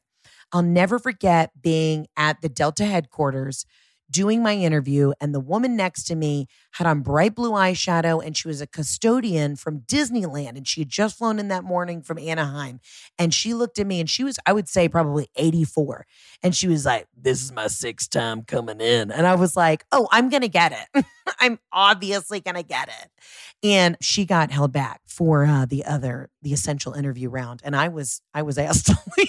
I'll never forget being at the Delta headquarters doing my interview, and the woman next to me had on bright blue eyeshadow, and she was a custodian from Disneyland, and she had just flown in that morning from Anaheim. And she looked at me, and she was, I would say, probably 84. And she was like, This is my sixth time coming in. And I was like, Oh, I'm going to get it. I'm obviously going to get it. And she got held back for uh, the other, the essential interview round. And I was, I was asked to leave.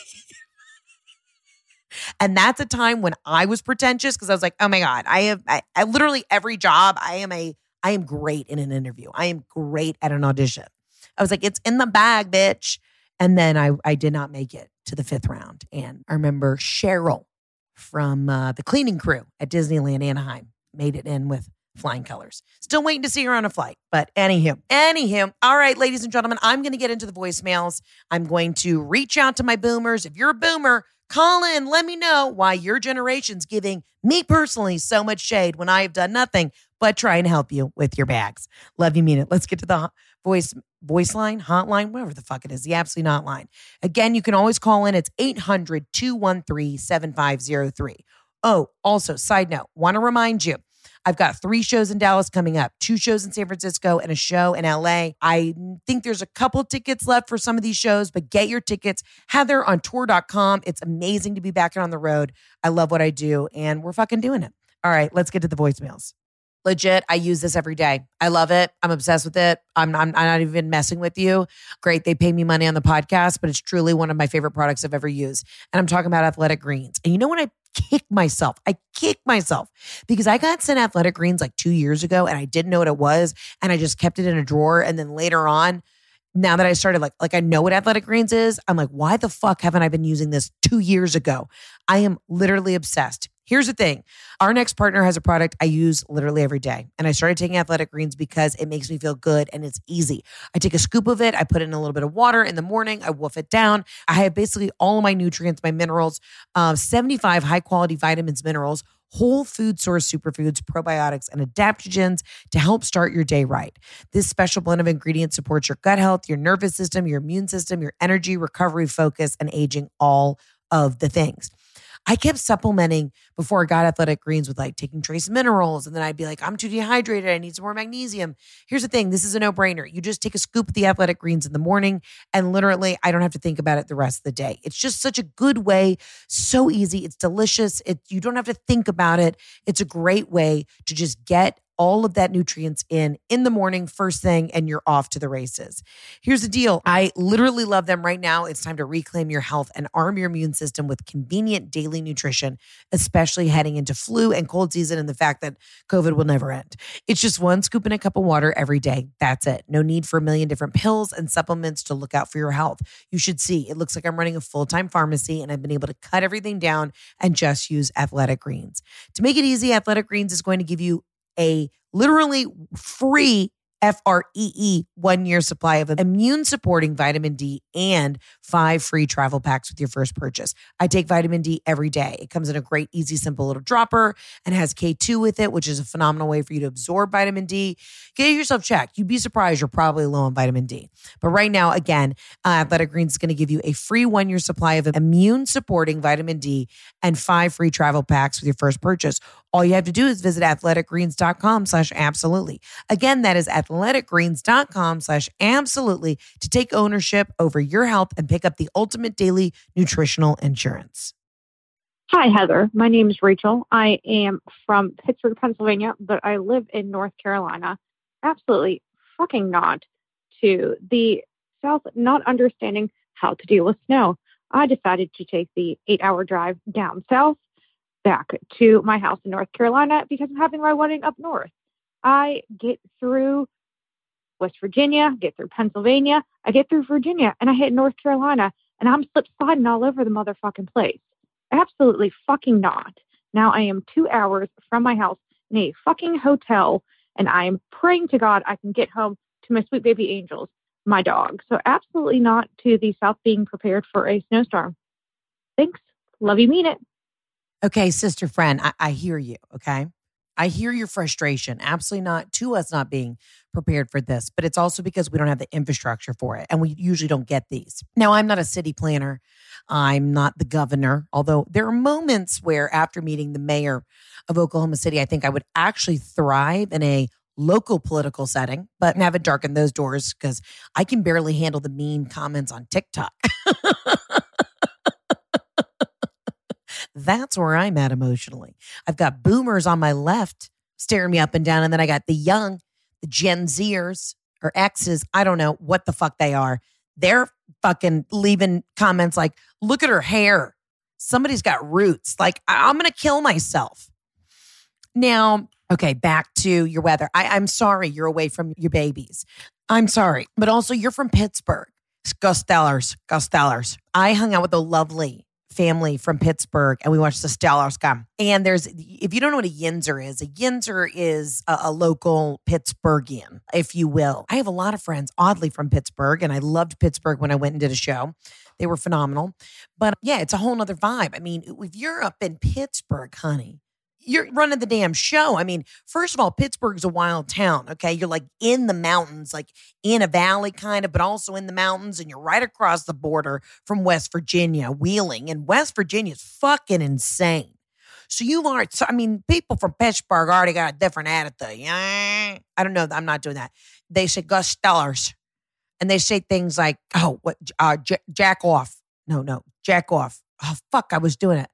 And that's a time when I was pretentious because I was like, oh my God, I have I, I literally every job, I am a I am great in an interview. I am great at an audition. I was like, it's in the bag, bitch. And then I I did not make it to the fifth round. And I remember Cheryl from uh, the cleaning crew at Disneyland Anaheim made it in with flying colors. Still waiting to see her on a flight. But anywho, anywho, all right, ladies and gentlemen, I'm going to get into the voicemails. I'm going to reach out to my boomers. If you're a boomer, Call in, let me know why your generation's giving me personally so much shade when I have done nothing but try and help you with your bags. Love you, mean it. Let's get to the voice voice line, hotline, whatever the fuck it is, the absolutely not line. Again, you can always call in. It's 800 213 7503. Oh, also, side note, want to remind you I've got three shows in Dallas coming up, two shows in San Francisco, and a show in LA. I think there's a couple tickets left for some of these shows, but get your tickets. Heather on tour.com. It's amazing to be back on the road. I love what I do, and we're fucking doing it. All right, let's get to the voicemails. Legit, I use this every day. I love it. I'm obsessed with it. I'm, I'm, I'm not even messing with you. Great, they pay me money on the podcast, but it's truly one of my favorite products I've ever used. And I'm talking about Athletic Greens. And you know when I kick myself. I kick myself because I got sent athletic greens like two years ago and I didn't know what it was. And I just kept it in a drawer. And then later on, now that I started like like I know what athletic greens is, I'm like, why the fuck haven't I been using this two years ago? I am literally obsessed. Here's the thing our next partner has a product I use literally every day. And I started taking athletic greens because it makes me feel good and it's easy. I take a scoop of it, I put in a little bit of water in the morning, I wolf it down. I have basically all of my nutrients, my minerals, uh, 75 high quality vitamins, minerals whole food source superfoods, probiotics, and adaptogens to help start your day right. This special blend of ingredients supports your gut health, your nervous system, your immune system, your energy, recovery, focus, and aging, all of the things. I kept supplementing before I got athletic greens with like taking trace minerals. And then I'd be like, I'm too dehydrated. I need some more magnesium. Here's the thing this is a no brainer. You just take a scoop of the athletic greens in the morning, and literally, I don't have to think about it the rest of the day. It's just such a good way, so easy. It's delicious. It, you don't have to think about it. It's a great way to just get all of that nutrients in in the morning, first thing, and you're off to the races. Here's the deal I literally love them right now. It's time to reclaim your health and arm your immune system with convenient daily nutrition, especially heading into flu and cold season and the fact that COVID will never end. It's just one scoop in a cup of water every day. That's it. No need for a million different pills and supplements to look out for your health. You should see it looks like I'm running a full time pharmacy and I've been able to cut everything down and just use Athletic Greens. To make it easy, Athletic Greens is going to give you a literally free F R E E one year supply of immune supporting vitamin D and five free travel packs with your first purchase. I take vitamin D every day. It comes in a great, easy, simple little dropper and has K2 with it, which is a phenomenal way for you to absorb vitamin D. Get yourself checked. You'd be surprised you're probably low on vitamin D. But right now, again, uh, Athletic Greens is going to give you a free one year supply of immune supporting vitamin D and five free travel packs with your first purchase. All you have to do is visit athleticgreens.com slash absolutely. Again, that is athleticgreens.com slash absolutely to take ownership over your health and pick up the ultimate daily nutritional insurance. Hi, Heather. My name is Rachel. I am from Pittsburgh, Pennsylvania, but I live in North Carolina. Absolutely fucking not to the South, not understanding how to deal with snow. I decided to take the eight hour drive down south back to my house in North Carolina because I'm having my wedding up north. I get through West Virginia, get through Pennsylvania, I get through Virginia, and I hit North Carolina, and I'm slip sliding all over the motherfucking place. Absolutely fucking not. Now I am two hours from my house in a fucking hotel, and I am praying to God I can get home to my sweet baby angels, my dog. So absolutely not to the South being prepared for a snowstorm. Thanks. Love you, mean it. Okay, sister friend, I, I hear you. Okay. I hear your frustration. Absolutely not to us not being prepared for this, but it's also because we don't have the infrastructure for it. And we usually don't get these. Now, I'm not a city planner. I'm not the governor, although there are moments where after meeting the mayor of Oklahoma City, I think I would actually thrive in a local political setting, but haven't darkened those doors because I can barely handle the mean comments on TikTok. That's where I'm at emotionally. I've got boomers on my left staring me up and down, and then I got the young, the Gen Zers or X's. I don't know what the fuck they are. They're fucking leaving comments like, look at her hair. Somebody's got roots. Like, I- I'm going to kill myself. Now, okay, back to your weather. I- I'm sorry you're away from your babies. I'm sorry, but also you're from Pittsburgh. Steelers, Steelers. I hung out with a lovely family from Pittsburgh and we watched the Steelers come. And there's, if you don't know what a Yinzer is, a Yinzer is a, a, local Pittsburghian, if you will. I have a lot of friends, oddly, from Pittsburgh, and I loved Pittsburgh when I went and did a show. They were phenomenal. But yeah, it's a whole nother vibe. I mean, if you're up in Pittsburgh, honey, you're running the damn show. I mean, first of all, Pittsburgh's a wild town. Okay. You're like in the mountains, like in a valley kind of, but also in the mountains. And you're right across the border from West Virginia, Wheeling. And West Virginia is fucking insane. So you are, so, I mean, people from Pittsburgh already got a different attitude. Yeah. I don't know. I'm not doing that. They say Gus Stellars. And they say things like, oh, what, uh, j- jack off. No, no, jack off. Oh, fuck. I was doing it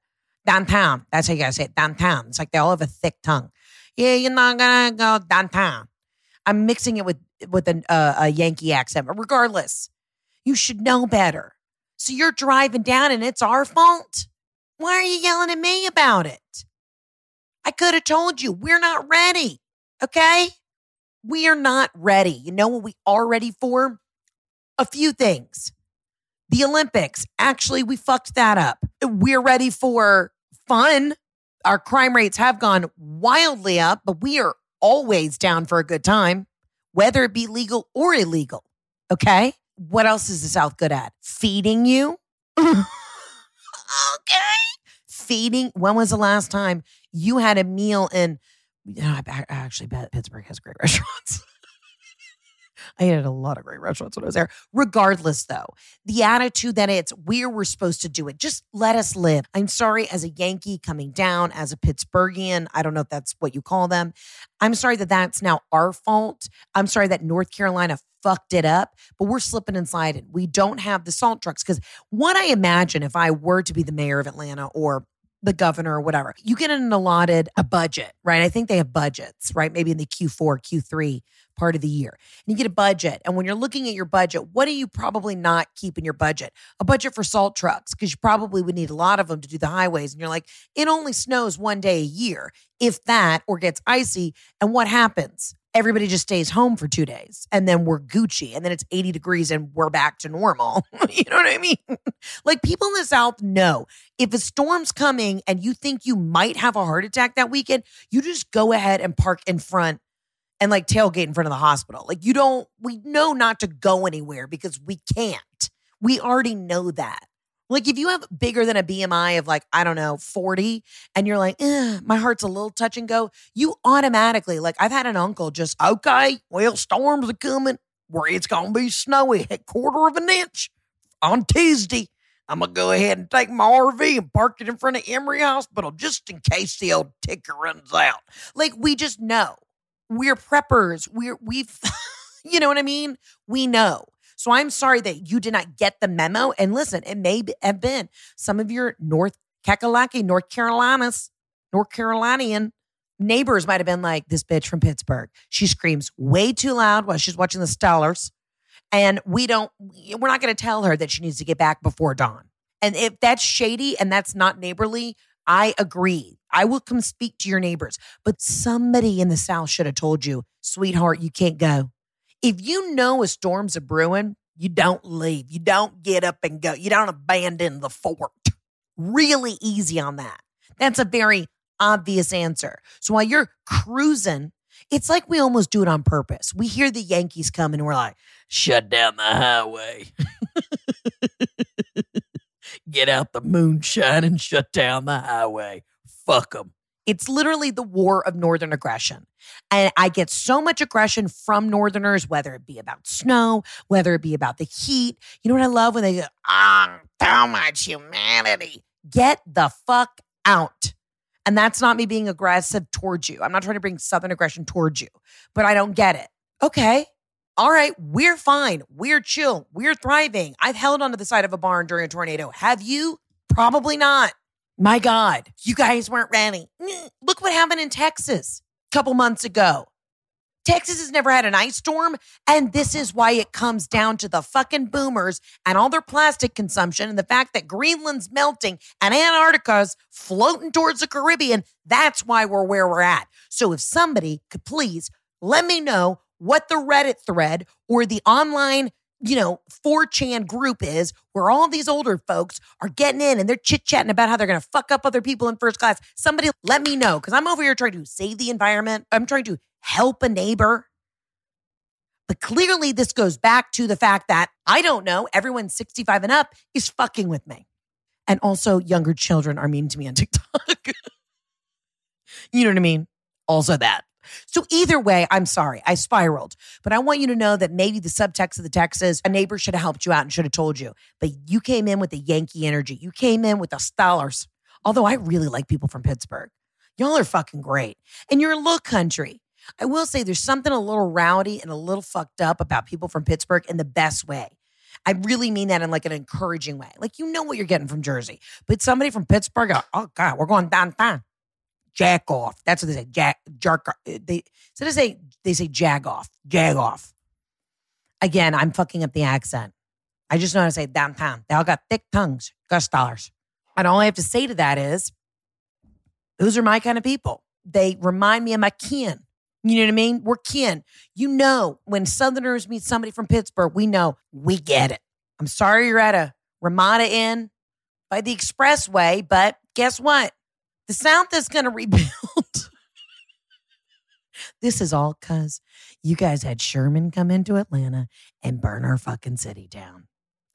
downtown. That's how you gotta say it. Downtown. It's like they all have a thick tongue. Yeah, you're not gonna go downtown. I'm mixing it with with an, uh, a Yankee accent, but regardless, you should know better. So you're driving down, and it's our fault. Why are you yelling at me about it? I could have told you we're not ready. Okay, we are not ready. You know what we are ready for? A few things. The Olympics. Actually, we fucked that up. We're ready for fun. Our crime rates have gone wildly up, but we are always down for a good time, whether it be legal or illegal. Okay. What else is the South good at? Feeding you. okay. Feeding. When was the last time you had a meal in? You know, I actually bet Pittsburgh has great restaurants. I ate at a lot of great restaurants when I was there. Regardless, though, the attitude that it's where we're supposed to do it, just let us live. I'm sorry, as a Yankee coming down, as a Pittsburghian, I don't know if that's what you call them. I'm sorry that that's now our fault. I'm sorry that North Carolina fucked it up, but we're slipping and sliding. We don't have the salt trucks because what I imagine if I were to be the mayor of Atlanta or the governor or whatever, you get an allotted a budget, right? I think they have budgets, right? Maybe in the Q4, Q3 part of the year. And you get a budget. And when you're looking at your budget, what do you probably not keep in your budget? A budget for salt trucks, because you probably would need a lot of them to do the highways. And you're like, it only snows one day a year, if that, or gets icy. And what happens? Everybody just stays home for two days and then we're Gucci and then it's 80 degrees and we're back to normal. you know what I mean? like people in the South know if a storm's coming and you think you might have a heart attack that weekend, you just go ahead and park in front and like tailgate in front of the hospital. Like you don't, we know not to go anywhere because we can't. We already know that. Like if you have bigger than a BMI of like, I don't know, 40, and you're like, my heart's a little touch and go, you automatically, like I've had an uncle just, okay, well, storms are coming where it's to be snowy a quarter of an inch on Tuesday. I'm to go ahead and take my RV and park it in front of Emory Hospital just in case the old ticker runs out. Like we just know we're preppers. We're we've you know what I mean? We know. So I'm sorry that you did not get the memo. And listen, it may have been some of your North Kakalaki, North Carolinas, North Carolinian neighbors might have been like, this bitch from Pittsburgh. She screams way too loud while she's watching the Steelers. And we don't, we're not going to tell her that she needs to get back before dawn. And if that's shady and that's not neighborly, I agree. I will come speak to your neighbors. But somebody in the South should have told you, sweetheart, you can't go. If you know a storm's a brewing, you don't leave. You don't get up and go. You don't abandon the fort. Really easy on that. That's a very obvious answer. So while you're cruising, it's like we almost do it on purpose. We hear the Yankees come and we're like, shut down the highway. Get out the moonshine and shut down the highway fuck them. It's literally the war of Northern aggression. And I get so much aggression from Northerners, whether it be about snow, whether it be about the heat. You know what I love when they go, ah, so much humanity. Get the fuck out. And that's not me being aggressive towards you. I'm not trying to bring Southern aggression towards you, but I don't get it. Okay. All right. We're fine. We're chill. We're thriving. I've held onto the side of a barn during a tornado. Have you? Probably not. My God, you guys weren't ready. Mm, look what happened in Texas a couple months ago. Texas has never had an ice storm, and this is why it comes down to the fucking boomers and all their plastic consumption and the fact that Greenland's melting and Antarctica's floating towards the Caribbean. That's why we're where we're at. So if somebody could please let me know what the Reddit thread or the online you know, 4chan group is where all these older folks are getting in and they're chit chatting about how they're going to fuck up other people in first class. Somebody let me know because I'm over here trying to save the environment. I'm trying to help a neighbor. But clearly, this goes back to the fact that I don't know, everyone 65 and up is fucking with me. And also, younger children are mean to me on TikTok. you know what I mean? Also, that. So either way, I'm sorry, I spiraled. But I want you to know that maybe the subtext of the text is a neighbor should have helped you out and should have told you. But you came in with the Yankee energy. You came in with the stars. Although I really like people from Pittsburgh. Y'all are fucking great. And you're a little country. I will say there's something a little rowdy and a little fucked up about people from Pittsburgh in the best way. I really mean that in like an encouraging way. Like you know what you're getting from Jersey, but somebody from Pittsburgh, oh, oh God, we're going downtown jack off. That's what they say. Jack, jerk. They so they say they say jag off, jag off. Again, I'm fucking up the accent. I just know how to say downtown. They all got thick tongues, gus dollars. And all I have to say to that is, those are my kind of people. They remind me of my kin. You know what I mean? We're kin. You know, when Southerners meet somebody from Pittsburgh, we know we get it. I'm sorry you're at a Ramada Inn by the expressway, but guess what? The South is going to rebuild. this is all because you guys had Sherman come into Atlanta and burn our fucking city down.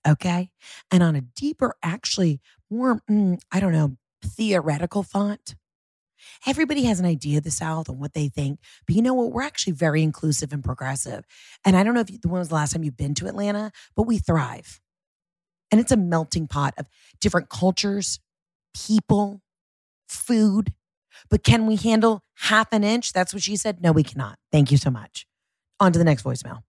Okay. And on a deeper, actually more, mm, I don't know, theoretical thought, everybody has an idea of the South and what they think. But you know what? We're actually very inclusive and progressive. And I don't know if you, when was the last time you've been to Atlanta, but we thrive. And it's a melting pot of different cultures, people, food. But can we handle half an inch? That's what she said. No, we cannot. Thank you so much. On to the next voicemail.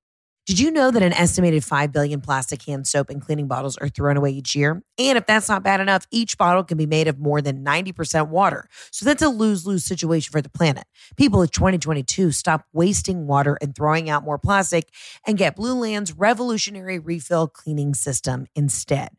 Did you know that an estimated 5 billion plastic hand soap and cleaning bottles are thrown away each year? And if that's not bad enough, each bottle can be made of more than 90% water. So that's a lose lose situation for the planet. People in 2022 stop wasting water and throwing out more plastic and get Blueland's revolutionary refill cleaning system instead.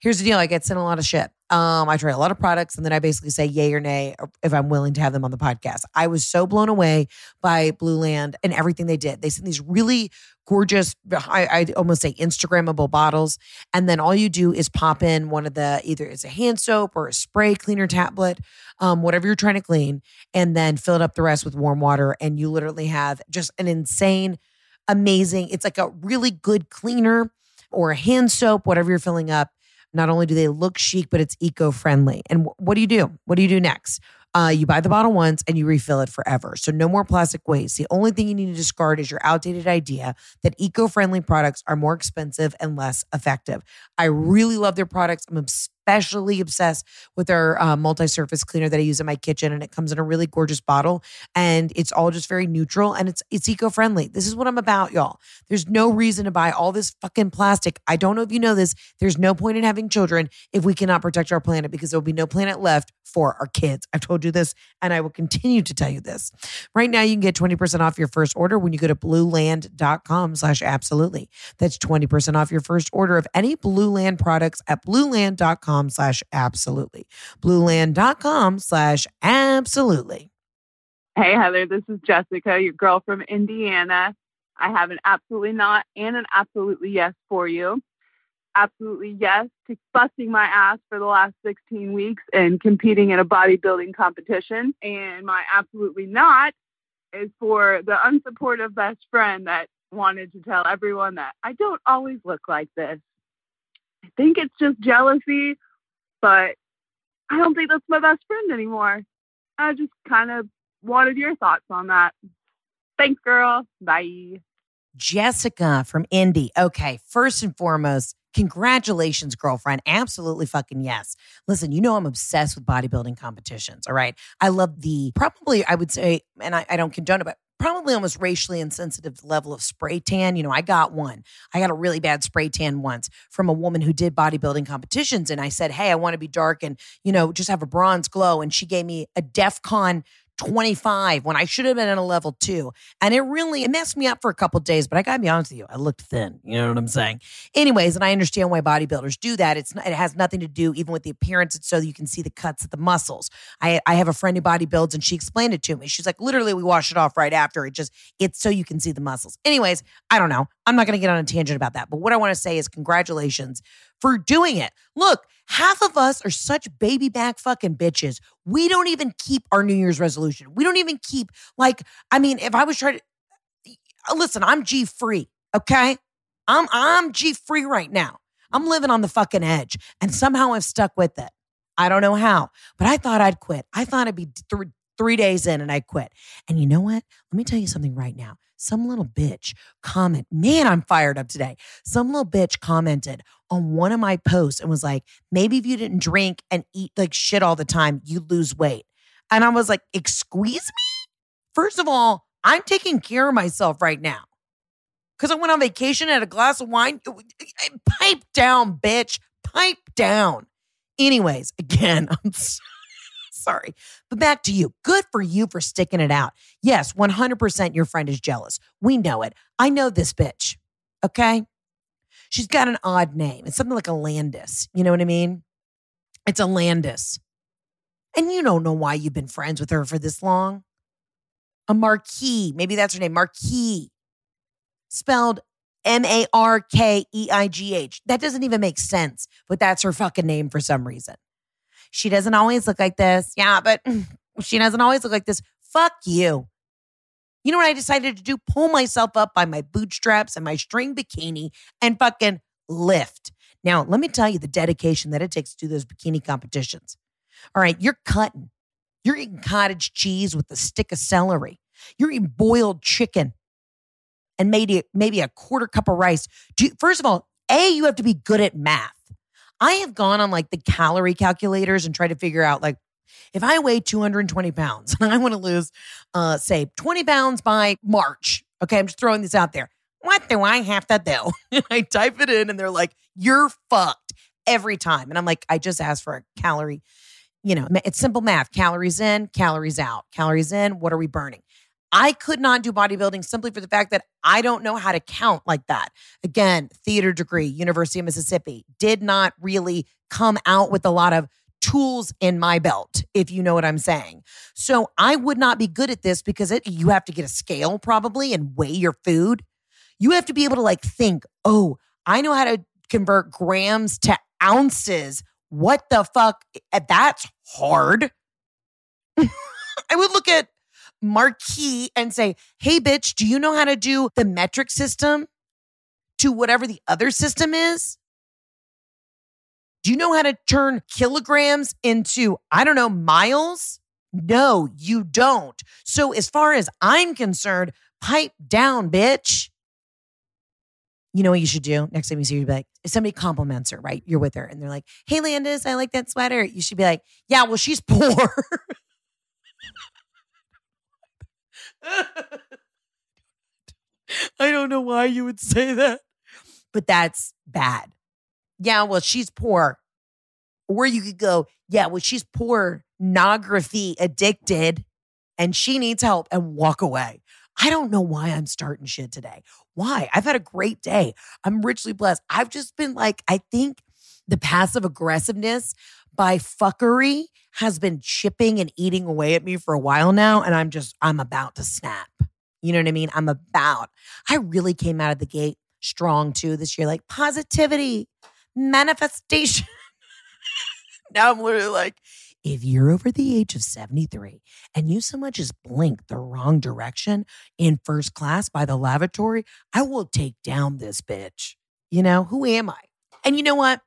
Here's the deal I get sent a lot of shit. Um, I try a lot of products and then I basically say yay or nay if I'm willing to have them on the podcast. I was so blown away by Blue Land and everything they did. They sent these really gorgeous, I, I almost say Instagrammable bottles. And then all you do is pop in one of the either it's a hand soap or a spray cleaner tablet, um, whatever you're trying to clean, and then fill it up the rest with warm water. And you literally have just an insane, amazing, it's like a really good cleaner or a hand soap, whatever you're filling up not only do they look chic, but it's eco friendly. And w- what do you do? What do you do next? Uh, you buy the bottle once and you refill it forever. So no more plastic waste. The only thing you need to discard is your outdated idea that eco-friendly products are more expensive and less effective. I really love their products. I'm especially obsessed with their uh, multi-surface cleaner that I use in my kitchen, and it comes in a really gorgeous bottle, and it's all just very neutral and it's it's eco-friendly. This is what I'm about, y'all. There's no reason to buy all this fucking plastic. I don't know if you know this. There's no point in having children if we cannot protect our planet because there will be no planet left for our kids. I've told you this, and I will continue to tell you this. Right now, you can get 20% off your first order when you go to blueland.com/slash absolutely. That's 20% off your first order of any Blueland products at blueland.com blueland.com slash absolutely. Blueland.com slash absolutely. Hey, Heather, this is Jessica, your girl from Indiana. I have an absolutely not and an absolutely yes for you. Absolutely yes to busting my ass for the last 16 weeks and competing in a bodybuilding competition. And my absolutely not is for the unsupportive best friend that wanted to tell everyone that I don't always look like this. I think it's just jealousy but I don't think that's my best friend anymore. I just kind of wanted your thoughts on that. Thanks, girl. Bye. Jessica from Indy. Okay, first and foremost, congratulations, girlfriend. Absolutely fucking yes. Listen, you know I'm obsessed with bodybuilding competitions. All right. I love the probably, I would say, and I, I don't condone it, but probably almost racially insensitive level of spray tan. You know, I got one. I got a really bad spray tan once from a woman who did bodybuilding competitions. And I said, Hey, I want to be dark and, you know, just have a bronze glow. And she gave me a DEF CON 25 when I should have been in a level two. And it really it messed me up for a couple days, but I gotta be honest with you, I looked thin. You know what I'm saying? Anyways, and I understand why bodybuilders do that. It's not, it has nothing to do even with the appearance. It's so you can see the cuts of the muscles. I I have a friend who bodybuilds and she explained it to me. She's like, literally, we wash it off right after. It just it's so you can see the muscles. Anyways, I don't know. I'm not gonna get on a tangent about that. But what I want to say is congratulations for doing it. Look, half of us are such baby back fucking bitches. We don't even keep our New Year's resolution. We don't even keep, like, I mean, if I was trying to listen, I'm G free, okay? I'm I'm G free right now. I'm living on the fucking edge, and somehow I've stuck with it. I don't know how, but I thought I'd quit. I thought I'd be th- three days in and I quit. And you know what? Let me tell you something right now. Some little bitch comment, man, I'm fired up today. Some little bitch commented on one of my posts and was like, maybe if you didn't drink and eat like shit all the time, you'd lose weight. And I was like, excuse me? First of all, I'm taking care of myself right now. Cause I went on vacation, had a glass of wine. Eh, eh, pipe down, bitch. Pipe down. Anyways, again, I'm so sorry. But back to you. Good for you for sticking it out. Yes, 100% your friend is jealous. We know it. I know this bitch. Okay. She's got an odd name. It's something like a Landis. You know what I mean? It's a Landis. And you don't know why you've been friends with her for this long. A Marquis. Maybe that's her name. Marquis. Spelled M A R K E I G H. That doesn't even make sense, but that's her fucking name for some reason. She doesn't always look like this. Yeah, but she doesn't always look like this. Fuck you. You know what I decided to do? Pull myself up by my bootstraps and my string bikini and fucking lift. Now, let me tell you the dedication that it takes to do those bikini competitions. All right, you're cutting. You're eating cottage cheese with a stick of celery. You're eating boiled chicken and maybe maybe a quarter cup of rice. You, first of all, A, you have to be good at math. I have gone on like the calorie calculators and tried to figure out like if I weigh 220 pounds and I want to lose, uh, say 20 pounds by March. Okay, I'm just throwing this out there. What do I have to do? I type it in and they're like, you're fucked every time. And I'm like, I just asked for a calorie. You know, it's simple math calories in, calories out. Calories in, what are we burning? I could not do bodybuilding simply for the fact that I don't know how to count like that. Again, theater degree, University of Mississippi, did not really come out with a lot of tools in my belt, if you know what I'm saying. So I would not be good at this because it, you have to get a scale probably and weigh your food. You have to be able to like think, oh, I know how to convert grams to ounces. What the fuck? Eh, that's hard. I would look at Marquis and say, hey, bitch, do you know how to do the metric system to whatever the other system is? Do you know how to turn kilograms into, I don't know, miles? No, you don't. So, as far as I'm concerned, pipe down, bitch. You know what you should do? Next time you see her, be like, if somebody compliments her, right? You're with her and they're like, hey, Landis, I like that sweater. You should be like, yeah, well, she's poor. I don't know why you would say that, but that's bad. Yeah, well, she's poor. Or you could go, yeah, well, she's poor, pornography addicted, and she needs help and walk away. I don't know why I'm starting shit today. Why? I've had a great day. I'm richly blessed. I've just been like, I think the passive aggressiveness by fuckery has been chipping and eating away at me for a while now. And I'm just, I'm about to snap. You know what I mean? I'm about. I really came out of the gate strong too this year, like positivity, manifestation. now I'm literally like, if you're over the age of 73 and you so much as blink the wrong direction in first class by the lavatory, I will take down this bitch. You know, who am I? And you know what?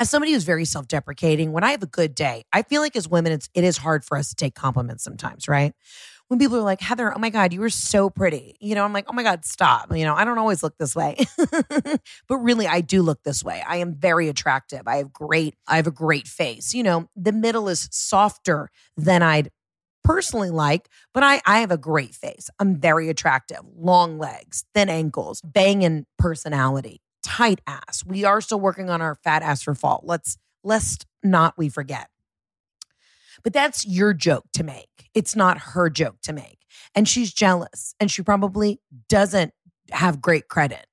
As somebody who's very self deprecating, when I have a good day, I feel like as women, it's, it is hard for us to take compliments sometimes, right? When people are like, Heather, oh my God, you were so pretty. You know, I'm like, oh my God, stop. You know, I don't always look this way. but really, I do look this way. I am very attractive. I have great, I have a great face. You know, the middle is softer than I'd personally like, but I, I have a great face. I'm very attractive, long legs, thin ankles, banging personality, tight ass. We are still working on our fat ass for fall. Let's lest not we forget. But that's your joke to make. It's not her joke to make. And she's jealous and she probably doesn't have great credit.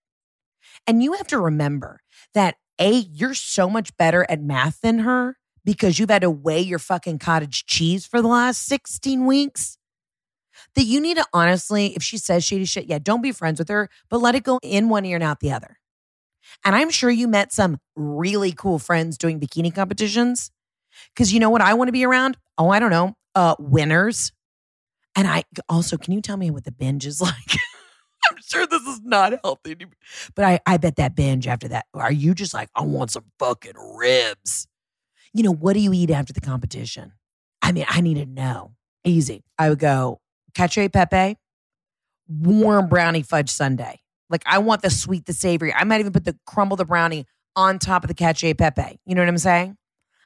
And you have to remember that A, you're so much better at math than her because you've had to weigh your fucking cottage cheese for the last 16 weeks. That you need to honestly, if she says shady shit, yeah, don't be friends with her, but let it go in one ear and out the other. And I'm sure you met some really cool friends doing bikini competitions. Cause you know what I want to be around? Oh, I don't know, uh, winners. And I also, can you tell me what the binge is like? I'm sure this is not healthy. But I, I bet that binge after that, are you just like, I want some fucking ribs? You know, what do you eat after the competition? I mean, I need to know. Easy. I would go cacio pepe, warm brownie fudge sundae. Like I want the sweet, the savory. I might even put the crumble the brownie on top of the cacio pepe. You know what I'm saying?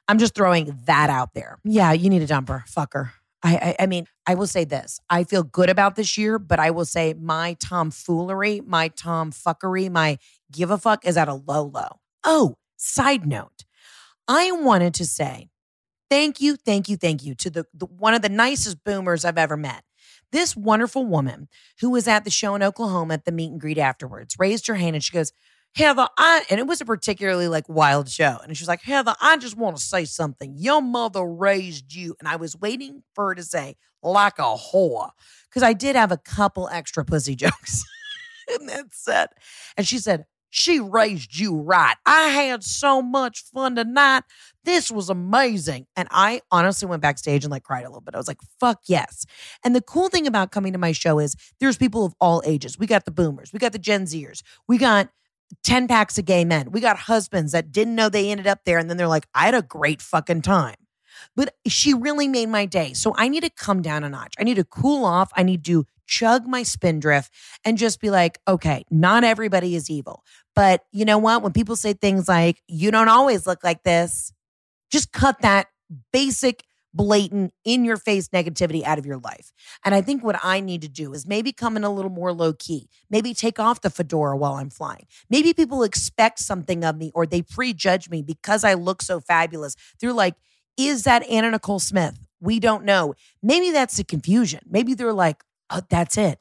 I'm just throwing that out there. Yeah, you need a dumper, fucker. I, I, I mean, I will say this. I feel good about this year, but I will say my tomfoolery, my tomfuckery, my give a fuck is at a low low. Oh, side note, I wanted to say thank you, thank you, thank you to the, the one of the nicest boomers I've ever met. This wonderful woman who was at the show in Oklahoma at the meet and greet afterwards raised her hand and she goes, Heather, I, and it was a particularly like wild show. And she was like, Heather, I just want to say something. Your mother raised you. And I was waiting for her to say, like a whore, because I did have a couple extra pussy jokes in that set. And she said, she raised you right. I had so much fun tonight. This was amazing. And I honestly went backstage and like cried a little bit. I was like, fuck yes. And the cool thing about coming to my show is there's people of all ages. We got the boomers, we got the Gen Zers, we got 10 packs of gay men, we got husbands that didn't know they ended up there. And then they're like, I had a great fucking time. But she really made my day. So I need to come down a notch. I need to cool off. I need to chug my spindrift and just be like, okay, not everybody is evil. But you know what? When people say things like, you don't always look like this, just cut that basic, blatant, in your face negativity out of your life. And I think what I need to do is maybe come in a little more low key, maybe take off the fedora while I'm flying. Maybe people expect something of me or they prejudge me because I look so fabulous. They're like, is that Anna Nicole Smith? We don't know. Maybe that's the confusion. Maybe they're like, oh, that's it.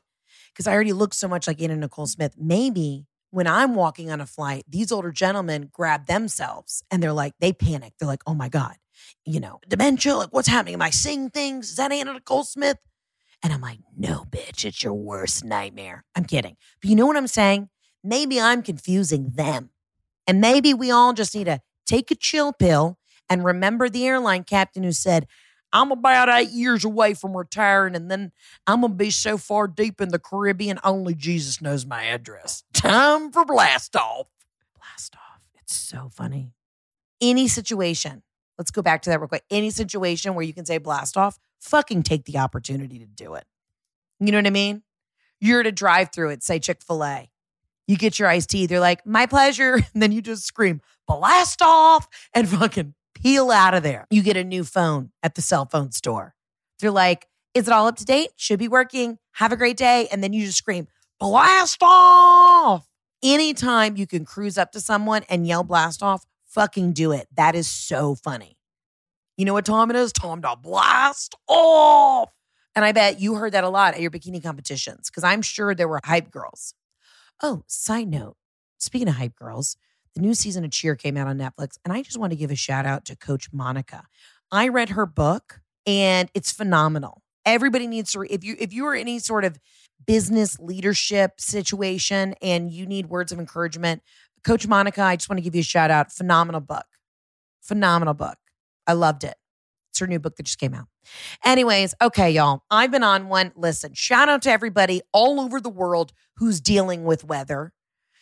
Because I already look so much like Anna Nicole Smith. Maybe when I'm walking on a flight, these older gentlemen grab themselves and they're like, they panic. They're like, oh my God, you know, dementia, like what's happening? Am I seeing things? Is that Anna Nicole Smith? And I'm like, no, bitch, it's your worst nightmare. I'm kidding. But you know what I'm saying? Maybe I'm confusing them. And maybe we all just need to take a chill pill and remember the airline captain who said, I'm about eight years away from retiring, and then I'm going to be so far deep in the Caribbean, only Jesus knows my address. Time for blast off. Blast off. It's so funny. Any situation, let's go back to that real quick. Any situation where you can say blast off, fucking take the opportunity to do it. You know what I mean? You're at a drive through it, say Chick fil A. You get your iced tea. They're like, my pleasure. And then you just scream, blast off, and fucking peel out of there. You get a new phone at the cell phone store. They're like, is it all up to date? Should be working. Have a great day. And then you just scream, blast off. Anytime you can cruise up to someone and yell blast off, fucking do it. That is so funny. You know what time it is? Time to blast off. And I bet you heard that a lot at your bikini competitions because I'm sure there were hype girls. Oh, side note, speaking of hype girls, the new season of Cheer came out on Netflix, and I just want to give a shout out to Coach Monica. I read her book, and it's phenomenal. Everybody needs to. If you if you are any sort of business leadership situation and you need words of encouragement, Coach Monica, I just want to give you a shout out. Phenomenal book, phenomenal book. I loved it. It's her new book that just came out. Anyways, okay, y'all. I've been on one. Listen, shout out to everybody all over the world who's dealing with weather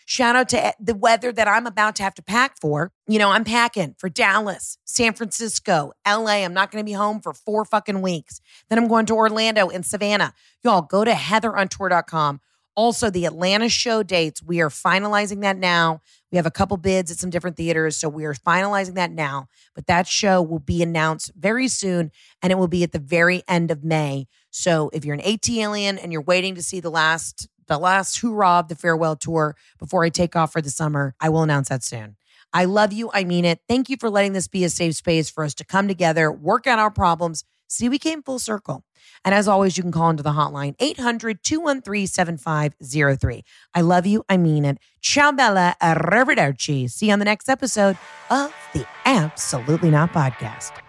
Shout out to the weather that I'm about to have to pack for. You know, I'm packing for Dallas, San Francisco, LA. I'm not going to be home for four fucking weeks. Then I'm going to Orlando and Savannah. Y'all go to heatherontour.com. Also, the Atlanta show dates, we are finalizing that now. We have a couple bids at some different theaters, so we are finalizing that now. But that show will be announced very soon, and it will be at the very end of May. So if you're an ATLien and you're waiting to see the last the last hoorah of the farewell tour before I take off for the summer, I will announce that soon. I love you. I mean it. Thank you for letting this be a safe space for us to come together, work out our problems. See, we came full circle. And as always, you can call into the hotline 800 213 7503. I love you. I mean it. Ciao, Bella. Arrivederci. See you on the next episode of the Absolutely Not Podcast.